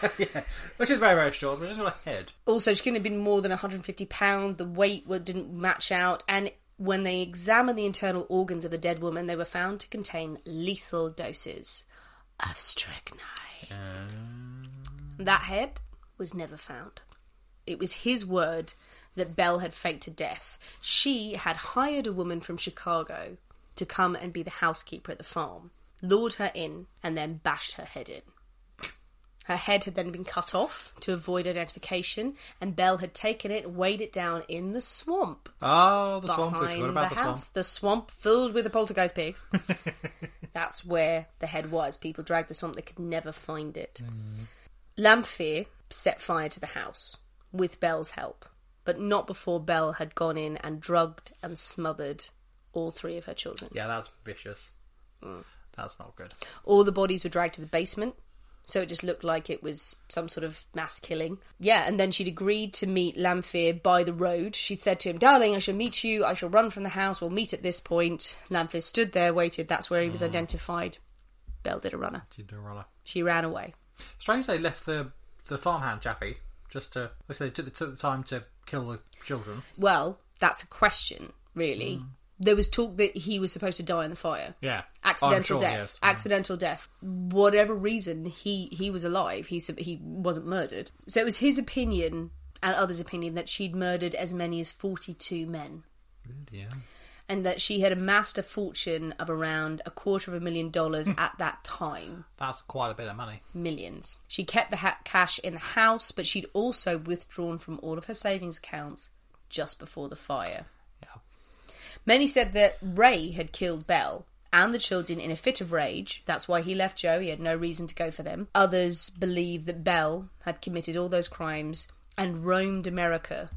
[SPEAKER 2] Which is very, very short, but it's got a head.
[SPEAKER 1] Also, she couldn't have been more than 150 pounds. The weight didn't match out, and when they examined the internal organs of the dead woman, they were found to contain lethal doses of strychnine. Um, that head was never found. It was his word that Belle had faked to death. She had hired a woman from Chicago to come and be the housekeeper at the farm, lured her in, and then bashed her head in. Her head had then been cut off to avoid identification, and Belle had taken it weighed it down in the swamp
[SPEAKER 2] Oh, the swamp. We forgot about
[SPEAKER 1] the,
[SPEAKER 2] the, swamp.
[SPEAKER 1] The swamp filled with the poltergeist pigs. That's where the head was. People dragged the swamp; they could never find it.
[SPEAKER 2] Mm.
[SPEAKER 1] Lamphere set fire to the house with Belle's help. but not before Belle had gone in and drugged and smothered all three of her children.
[SPEAKER 2] Yeah, that's vicious. That's not good.
[SPEAKER 1] All the bodies were dragged to the basement, so it just looked like it was some sort of mass killing. Yeah, and then she'd agreed to meet Lamphere by the road. She'd said to him, Darling, I shall meet you. I shall run from the house. We'll meet at this point. Lamphere stood there, waited. That's where he was mm. identified. Belle did a runner.
[SPEAKER 2] You do a runner.
[SPEAKER 1] She ran away.
[SPEAKER 2] Strange they left the the farmhand chappie just to. I say they took the, took the time to kill the children.
[SPEAKER 1] Well, that's a question, really. Hmm. There was talk that he was supposed to die in the fire.
[SPEAKER 2] Yeah,
[SPEAKER 1] oh,
[SPEAKER 2] accidental sure,
[SPEAKER 1] death
[SPEAKER 2] yes. Hmm.
[SPEAKER 1] accidental death whatever reason he he was alive he he wasn't murdered so it was his opinion and others opinion that she'd murdered as many as 42 men
[SPEAKER 2] Yeah.
[SPEAKER 1] And that she had amassed a fortune of around a quarter of a million dollars hmm. at that time
[SPEAKER 2] That's quite a bit of money.
[SPEAKER 1] millions she kept the ha- cash in the house but she'd also withdrawn from all of her savings accounts just before the fire
[SPEAKER 2] Yeah.
[SPEAKER 1] Many said that Ray had killed Belle and the children in a fit of rage. That's why he left Joe. He had no reason to go for them. Others believe that Belle had committed all those crimes and roamed America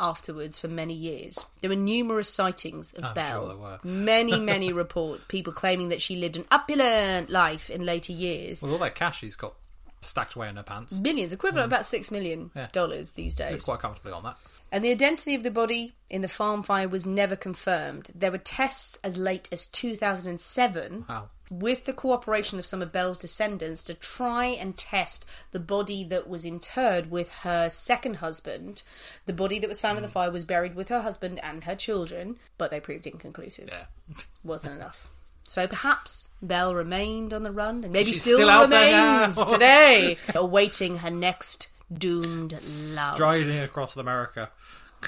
[SPEAKER 1] afterwards for many years. There were numerous sightings of
[SPEAKER 2] I'm
[SPEAKER 1] Belle.
[SPEAKER 2] sure there were.
[SPEAKER 1] many, many reports. People claiming that she lived an opulent life in later years.
[SPEAKER 2] With all that cash she's got stacked away in her pants,
[SPEAKER 1] Millions, equivalent mm. of about six million
[SPEAKER 2] Yeah.
[SPEAKER 1] dollars these days.
[SPEAKER 2] quite comfortably on that.
[SPEAKER 1] And the identity of the body in the farm fire was never confirmed. There were tests as late as 2007
[SPEAKER 2] Wow.
[SPEAKER 1] With the cooperation of some of Belle's descendants to try and test the body that was interred with her second husband. The body that was found in the hmm. fire was buried with her husband and her children, but they proved inconclusive.
[SPEAKER 2] Yeah.
[SPEAKER 1] Wasn't enough. So perhaps Belle remained on the run and maybe
[SPEAKER 2] She's
[SPEAKER 1] still,
[SPEAKER 2] still out there
[SPEAKER 1] remains today, awaiting her next doomed love
[SPEAKER 2] Striding across America.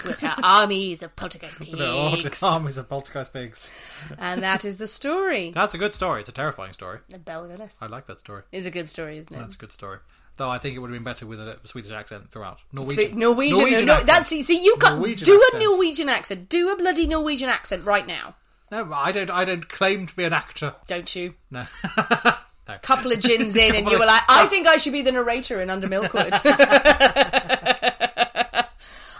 [SPEAKER 1] With her armies of poltergeist
[SPEAKER 2] The order- armies of poltergeist pigs.
[SPEAKER 1] and that is the story.
[SPEAKER 2] That's a good story. It's a terrifying story.
[SPEAKER 1] The Belle Willis.
[SPEAKER 2] I like that story.
[SPEAKER 1] It's a good story, isn't it?
[SPEAKER 2] That's a good story. Though I think it would have been better with a Swedish accent throughout. Norwegian.
[SPEAKER 1] Norwegian.
[SPEAKER 2] Norwegian
[SPEAKER 1] no,
[SPEAKER 2] accent.
[SPEAKER 1] that's see, see you got
[SPEAKER 2] Norwegian
[SPEAKER 1] do
[SPEAKER 2] accent.
[SPEAKER 1] a Norwegian accent. Do a bloody Norwegian accent right now,
[SPEAKER 2] No, I don't. I don't claim to be an actor.
[SPEAKER 1] don't you?
[SPEAKER 2] No.
[SPEAKER 1] Couple of gins in, and you were like, "I think I should be the narrator in Under Milkwood."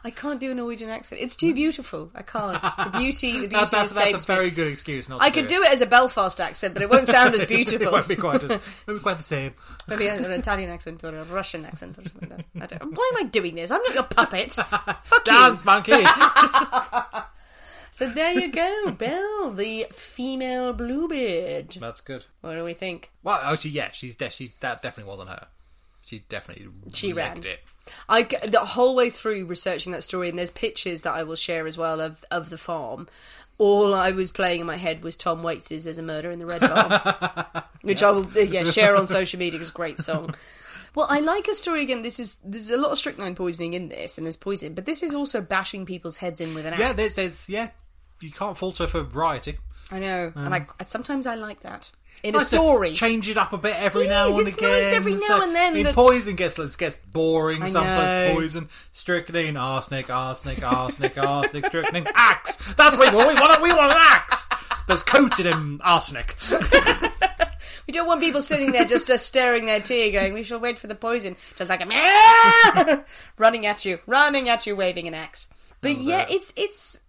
[SPEAKER 1] I can't do a Norwegian accent. It's too beautiful. I can't. The beauty, the beauty
[SPEAKER 2] That's, that's,
[SPEAKER 1] escapes
[SPEAKER 2] that's a
[SPEAKER 1] me.
[SPEAKER 2] very good excuse. Not
[SPEAKER 1] I
[SPEAKER 2] to
[SPEAKER 1] could
[SPEAKER 2] do
[SPEAKER 1] do it as a Belfast accent, but it won't sound as beautiful.
[SPEAKER 2] it won't be quite as. Won't be quite the same.
[SPEAKER 1] Maybe an Italian accent or a Russian accent or something like that. I don't, why am I doing this? I'm not your puppet. Fuck
[SPEAKER 2] Dance
[SPEAKER 1] you.
[SPEAKER 2] monkey.
[SPEAKER 1] So there you go, Belle, the female Bluebeard.
[SPEAKER 2] that's good.
[SPEAKER 1] What do we think?
[SPEAKER 2] Well, actually, yeah, she's de- she that definitely wasn't her. She definitely
[SPEAKER 1] She
[SPEAKER 2] legged
[SPEAKER 1] ran.
[SPEAKER 2] it.
[SPEAKER 1] I the whole way through researching that story, and there's pictures that I will share as well of of the farm. All I was playing in my head was Tom Waits' "There's a Murder in the Red Barn," which I will uh, yeah share on social media. It's a great song. Well, I like a story again. This is there's a lot of strychnine poisoning in this, and there's poison, but this is also bashing people's heads in with an axe.
[SPEAKER 2] Yeah, there's, there's yeah. You can't falter for variety.
[SPEAKER 1] I know, and I sometimes I like that in.
[SPEAKER 2] Nice
[SPEAKER 1] a
[SPEAKER 2] to
[SPEAKER 1] story.
[SPEAKER 2] change it up a bit every
[SPEAKER 1] It
[SPEAKER 2] now
[SPEAKER 1] is,
[SPEAKER 2] and
[SPEAKER 1] it's
[SPEAKER 2] again.
[SPEAKER 1] nice every now and then
[SPEAKER 2] I mean,
[SPEAKER 1] that-
[SPEAKER 2] poison gets gets boring.
[SPEAKER 1] I
[SPEAKER 2] Sometimes
[SPEAKER 1] know.
[SPEAKER 2] poison, strychnine, arsenic, arsenic, arsenic, arsenic, strychnine, axe. That's what we want. We want, we want an axe that's coated in arsenic.
[SPEAKER 1] We don't want people sitting there just staring their tea, going, "We shall wait for the poison," just like a man running at you, running at you, waving an axe. But yeah, it's it's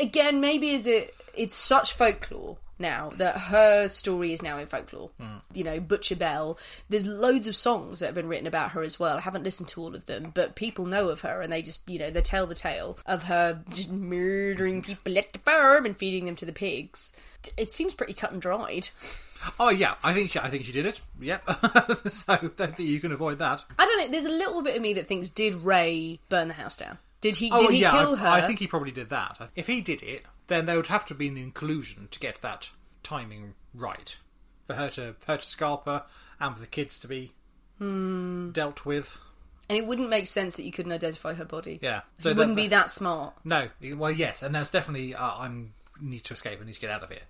[SPEAKER 1] again maybe is it it's such folklore now that her story is now in folklore. Hmm. You know, Butcher Belle. There's loads of songs that have been written about her as well. I haven't listened to all of them, but people know of her and they just you know they tell the tale of her just murdering people at the farm and feeding them to the pigs. It seems pretty cut and dried.
[SPEAKER 2] Oh yeah, I think she, I think she did it. Yep. so don't think you can avoid that.
[SPEAKER 1] I don't know. There's a little bit of me that thinks did Ray burn the house down? Did he?
[SPEAKER 2] Oh
[SPEAKER 1] did he
[SPEAKER 2] yeah,
[SPEAKER 1] kill
[SPEAKER 2] I,
[SPEAKER 1] her?
[SPEAKER 2] I think he probably did that. If he did it, then there would have to be an inclusion to get that timing right for her to for her to scalp her and for the kids to be
[SPEAKER 1] Hmm.
[SPEAKER 2] dealt with.
[SPEAKER 1] and it wouldn't make sense that you couldn't identify her body.
[SPEAKER 2] Yeah.
[SPEAKER 1] So wouldn't be that smart.
[SPEAKER 2] No, well, yes, and that's definitely uh, I'm need to escape. I need to get out of here.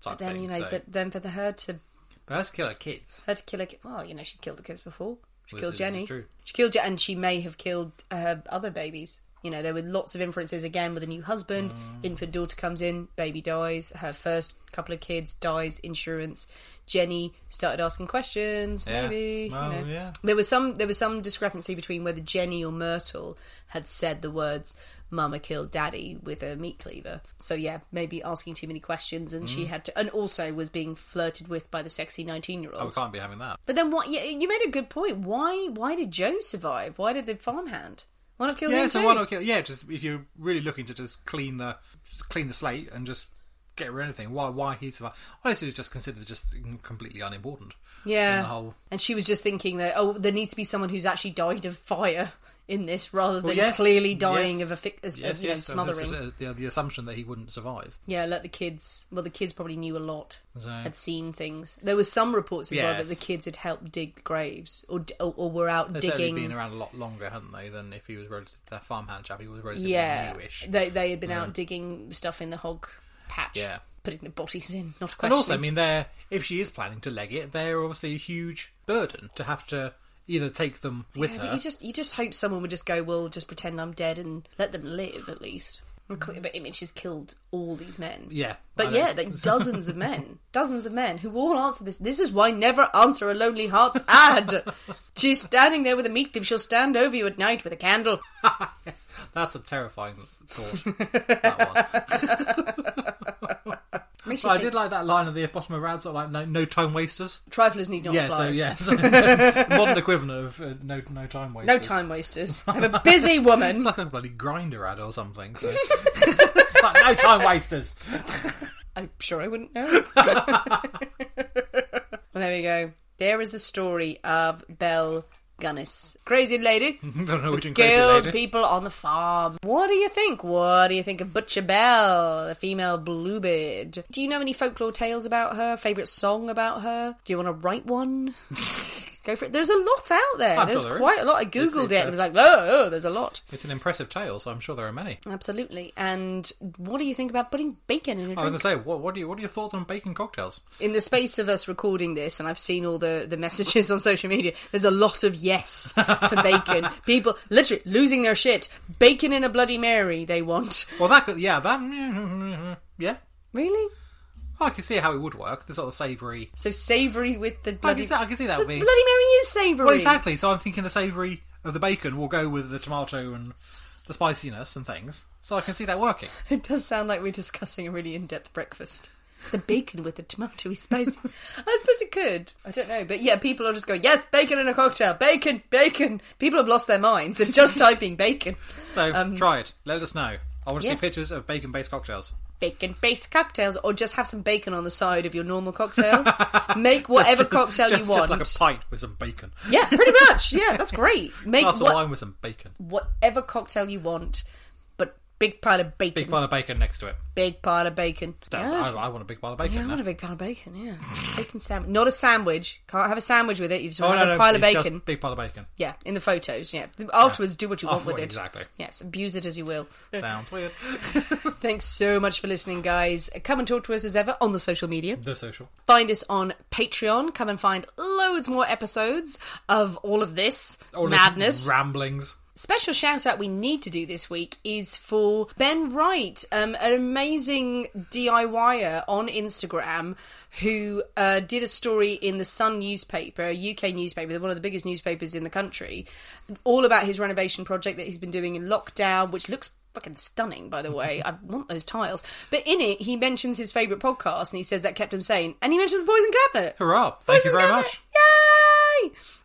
[SPEAKER 2] Type
[SPEAKER 1] Then
[SPEAKER 2] thing,
[SPEAKER 1] you know,
[SPEAKER 2] so.
[SPEAKER 1] then for the her to
[SPEAKER 2] but let's kill her kids.
[SPEAKER 1] her to kill her. Well, you know, she'd killed the kids before. She
[SPEAKER 2] Well,
[SPEAKER 1] killed Jenny.
[SPEAKER 2] true.
[SPEAKER 1] She killed, Je- and she may have killed her other babies. You know, there were lots of inferences again with a new husband,
[SPEAKER 2] Mm.
[SPEAKER 1] infant daughter comes in, baby dies, her first couple of kids dies, insurance. Jenny started asking questions,
[SPEAKER 2] Yeah.
[SPEAKER 1] maybe.
[SPEAKER 2] Well,
[SPEAKER 1] you know.
[SPEAKER 2] yeah.
[SPEAKER 1] There was some there was some discrepancy between whether Jenny or Myrtle had said the words Mama killed Daddy with a meat cleaver. So yeah, maybe asking too many questions and
[SPEAKER 2] Mm.
[SPEAKER 1] she had to and also was being flirted with by the sexy nineteen year
[SPEAKER 2] Oh, can't be having that.
[SPEAKER 1] But then what? You, you made a good point. Why? Why did Joe survive? Why did the farmhand? Why not kill
[SPEAKER 2] Yeah, so why not kill? Yeah, just if you're really looking to just clean the clean the slate and just get rid of anything, why why he survived? Honestly, was just considered just completely unimportant.
[SPEAKER 1] Yeah.
[SPEAKER 2] in the whole.
[SPEAKER 1] And she was just thinking that oh, there needs to be someone who's actually died of fire in this, rather than
[SPEAKER 2] Well, yes,
[SPEAKER 1] clearly dying
[SPEAKER 2] yes,
[SPEAKER 1] of a as,
[SPEAKER 2] yes,
[SPEAKER 1] of, you know,
[SPEAKER 2] so
[SPEAKER 1] smothering.
[SPEAKER 2] this uh, the, the assumption that he wouldn't survive.
[SPEAKER 1] Yeah, let the kids. Well, the kids probably knew a lot,
[SPEAKER 2] So-
[SPEAKER 1] had seen things. There were some reports as well that the kids had helped dig graves or or, or were out
[SPEAKER 2] certainly
[SPEAKER 1] digging.
[SPEAKER 2] been around a lot longer, hadn't they? Than if he was relative, that farmhand chap. He was relatively
[SPEAKER 1] yeah,
[SPEAKER 2] newish.
[SPEAKER 1] they they had been out digging stuff in the hog patch.
[SPEAKER 2] Yeah.
[SPEAKER 1] putting the bodies in. Not a
[SPEAKER 2] And
[SPEAKER 1] question.
[SPEAKER 2] also, I mean, they're if she is planning to leg it, they're obviously a huge burden to have to either take them with
[SPEAKER 1] Yeah,
[SPEAKER 2] her.
[SPEAKER 1] you just you just hope someone would just go, well, just pretend I'm dead and let them live at least. But I mean, she's killed all these men.
[SPEAKER 2] Yeah,
[SPEAKER 1] But yeah, like dozens of men, dozens of men who all answer this. This is why never answer a lonely heart's ad. She's standing there with a meat cleave. She'll stand over you at night with a candle.
[SPEAKER 2] yes, that's a terrifying thought. that one.
[SPEAKER 1] Makes
[SPEAKER 2] But I
[SPEAKER 1] think,
[SPEAKER 2] did like that line of the Bottom of Rad, sort of like no, no time wasters.
[SPEAKER 1] triflers need not
[SPEAKER 2] yeah,
[SPEAKER 1] fly.
[SPEAKER 2] so yeah, so modern equivalent of uh, no no time wasters.
[SPEAKER 1] No time wasters. I'm a busy
[SPEAKER 2] It's
[SPEAKER 1] woman.
[SPEAKER 2] like a bloody Grindr ad or something. So. it's like no time wasters.
[SPEAKER 1] I'm sure I wouldn't know. well, there we go. There is the story of Belle Gunness. Crazy lady.
[SPEAKER 2] Don't know which crazy
[SPEAKER 1] Killed
[SPEAKER 2] lady.
[SPEAKER 1] people on the farm. What do you think? What do you think of Butcher Belle, the female Bluebeard? Do you know any folklore tales about her? Favourite song about her? Do you want to write one? Go for it. There's a lot out there.
[SPEAKER 2] I'm sure
[SPEAKER 1] there's
[SPEAKER 2] is.
[SPEAKER 1] quite a lot. I googled
[SPEAKER 2] it's
[SPEAKER 1] it
[SPEAKER 2] a-
[SPEAKER 1] and was like, oh, oh, there's a lot.
[SPEAKER 2] It's an impressive tale, so I'm sure there are many.
[SPEAKER 1] Absolutely. And what do you think about putting bacon in a drink?
[SPEAKER 2] I was going to say, what, what, do you, what are your thoughts on bacon cocktails?
[SPEAKER 1] in the space of us recording this, and I've seen all the, the messages on social media, there's a lot of yes for bacon. People literally losing their shit. Bacon in a Bloody Mary, they want.
[SPEAKER 2] Well, that could, yeah, that, yeah.
[SPEAKER 1] Really?
[SPEAKER 2] I can see how it would work. The sort of savoury.
[SPEAKER 1] So savoury with the
[SPEAKER 2] I
[SPEAKER 1] bloody.
[SPEAKER 2] can see, I can see that
[SPEAKER 1] But
[SPEAKER 2] being.
[SPEAKER 1] Bloody Mary is savoury.
[SPEAKER 2] Well, exactly. So I'm thinking the savoury of the bacon will go with the tomato and the spiciness and things. So I can see that working.
[SPEAKER 1] It does sound like we're discussing a really in depth breakfast. The bacon with the tomatoey spices. I suppose it could. I don't know. But yeah, people are just going, yes, bacon in a cocktail. Bacon, bacon. People have lost their minds. They're just typing bacon.
[SPEAKER 2] So try it. Let us know. I want to
[SPEAKER 1] Um, yes.
[SPEAKER 2] see pictures of bacon-based cocktails.
[SPEAKER 1] Bacon based cocktails or just have some bacon on the side of your normal cocktail. Make whatever
[SPEAKER 2] Just-
[SPEAKER 1] cocktail
[SPEAKER 2] just,
[SPEAKER 1] you want.
[SPEAKER 2] Just like a pint with some bacon.
[SPEAKER 1] yeah, pretty much. Yeah, that's great. Make
[SPEAKER 2] Glass of wine with some bacon.
[SPEAKER 1] whatever cocktail you want, big part of bacon.
[SPEAKER 2] Big pile of bacon next to it.
[SPEAKER 1] Big pile of bacon.
[SPEAKER 2] That-
[SPEAKER 1] Yeah.
[SPEAKER 2] I, I want a big pile of bacon.
[SPEAKER 1] Yeah, I
[SPEAKER 2] now.
[SPEAKER 1] want a big pile of bacon, yeah. bacon sandwich. Not a sandwich. Can't have a sandwich with it. You just
[SPEAKER 2] Oh
[SPEAKER 1] want
[SPEAKER 2] no,
[SPEAKER 1] have
[SPEAKER 2] no,
[SPEAKER 1] a pile of bacon.
[SPEAKER 2] Big pile of bacon.
[SPEAKER 1] Yeah, in the photos, yeah. Afterwards, do what you want with it.
[SPEAKER 2] exactly.
[SPEAKER 1] Yes, abuse it as you will.
[SPEAKER 2] Sounds weird.
[SPEAKER 1] Thanks so much for listening, guys. Come and talk to us as ever on the social media.
[SPEAKER 2] the social.
[SPEAKER 1] Find us on Patreon. Come and find loads more episodes of all of this
[SPEAKER 2] All this
[SPEAKER 1] madness.
[SPEAKER 2] ramblings.
[SPEAKER 1] Special shout out we need to do this week is for Ben Wright, um, an amazing DIYer on Instagram who uh, did a story in the Sun newspaper, a UK newspaper, one of the biggest newspapers in the country, all about his renovation project that he's been doing in lockdown, which looks fucking stunning, by the way. I want those tiles. But in it, he mentions his favourite podcast and he says that kept him sane. And he mentioned the Poison Cabinet.
[SPEAKER 2] Hurrah! Thank you very
[SPEAKER 1] Cabinet.
[SPEAKER 2] much.
[SPEAKER 1] Yay!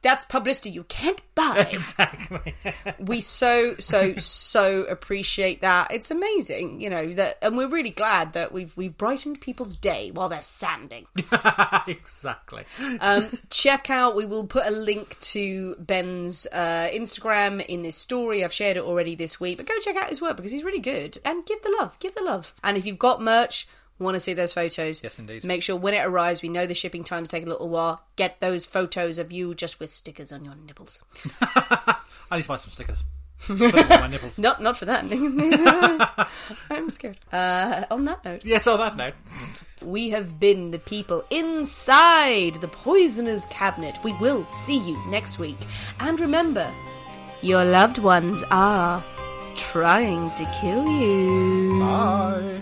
[SPEAKER 1] That's publicity you can't buy.
[SPEAKER 2] Exactly.
[SPEAKER 1] we so so so appreciate that. It's amazing, you know that, and we're really glad that we've we've brightened people's day while they're sanding.
[SPEAKER 2] exactly.
[SPEAKER 1] Um, check out. We will put a link to Ben's uh, Instagram in this story. I've shared it already this week, but go check out his work because he's really good. And give the love, give the love. And if you've got merch. Want to see those photos?
[SPEAKER 2] Yes, indeed.
[SPEAKER 1] Make sure when it arrives, we know the shipping times take a little while. Get those photos of you just with stickers on your nipples.
[SPEAKER 2] I need to buy some stickers. Put them on my nipples.
[SPEAKER 1] Not, not for that. I'm scared. Uh, on that note,
[SPEAKER 2] Yes, on that note.
[SPEAKER 1] we have been the people inside the Poisoners' Cabinet. We will see you next week. And remember, your loved ones are trying to kill you.
[SPEAKER 2] Bye.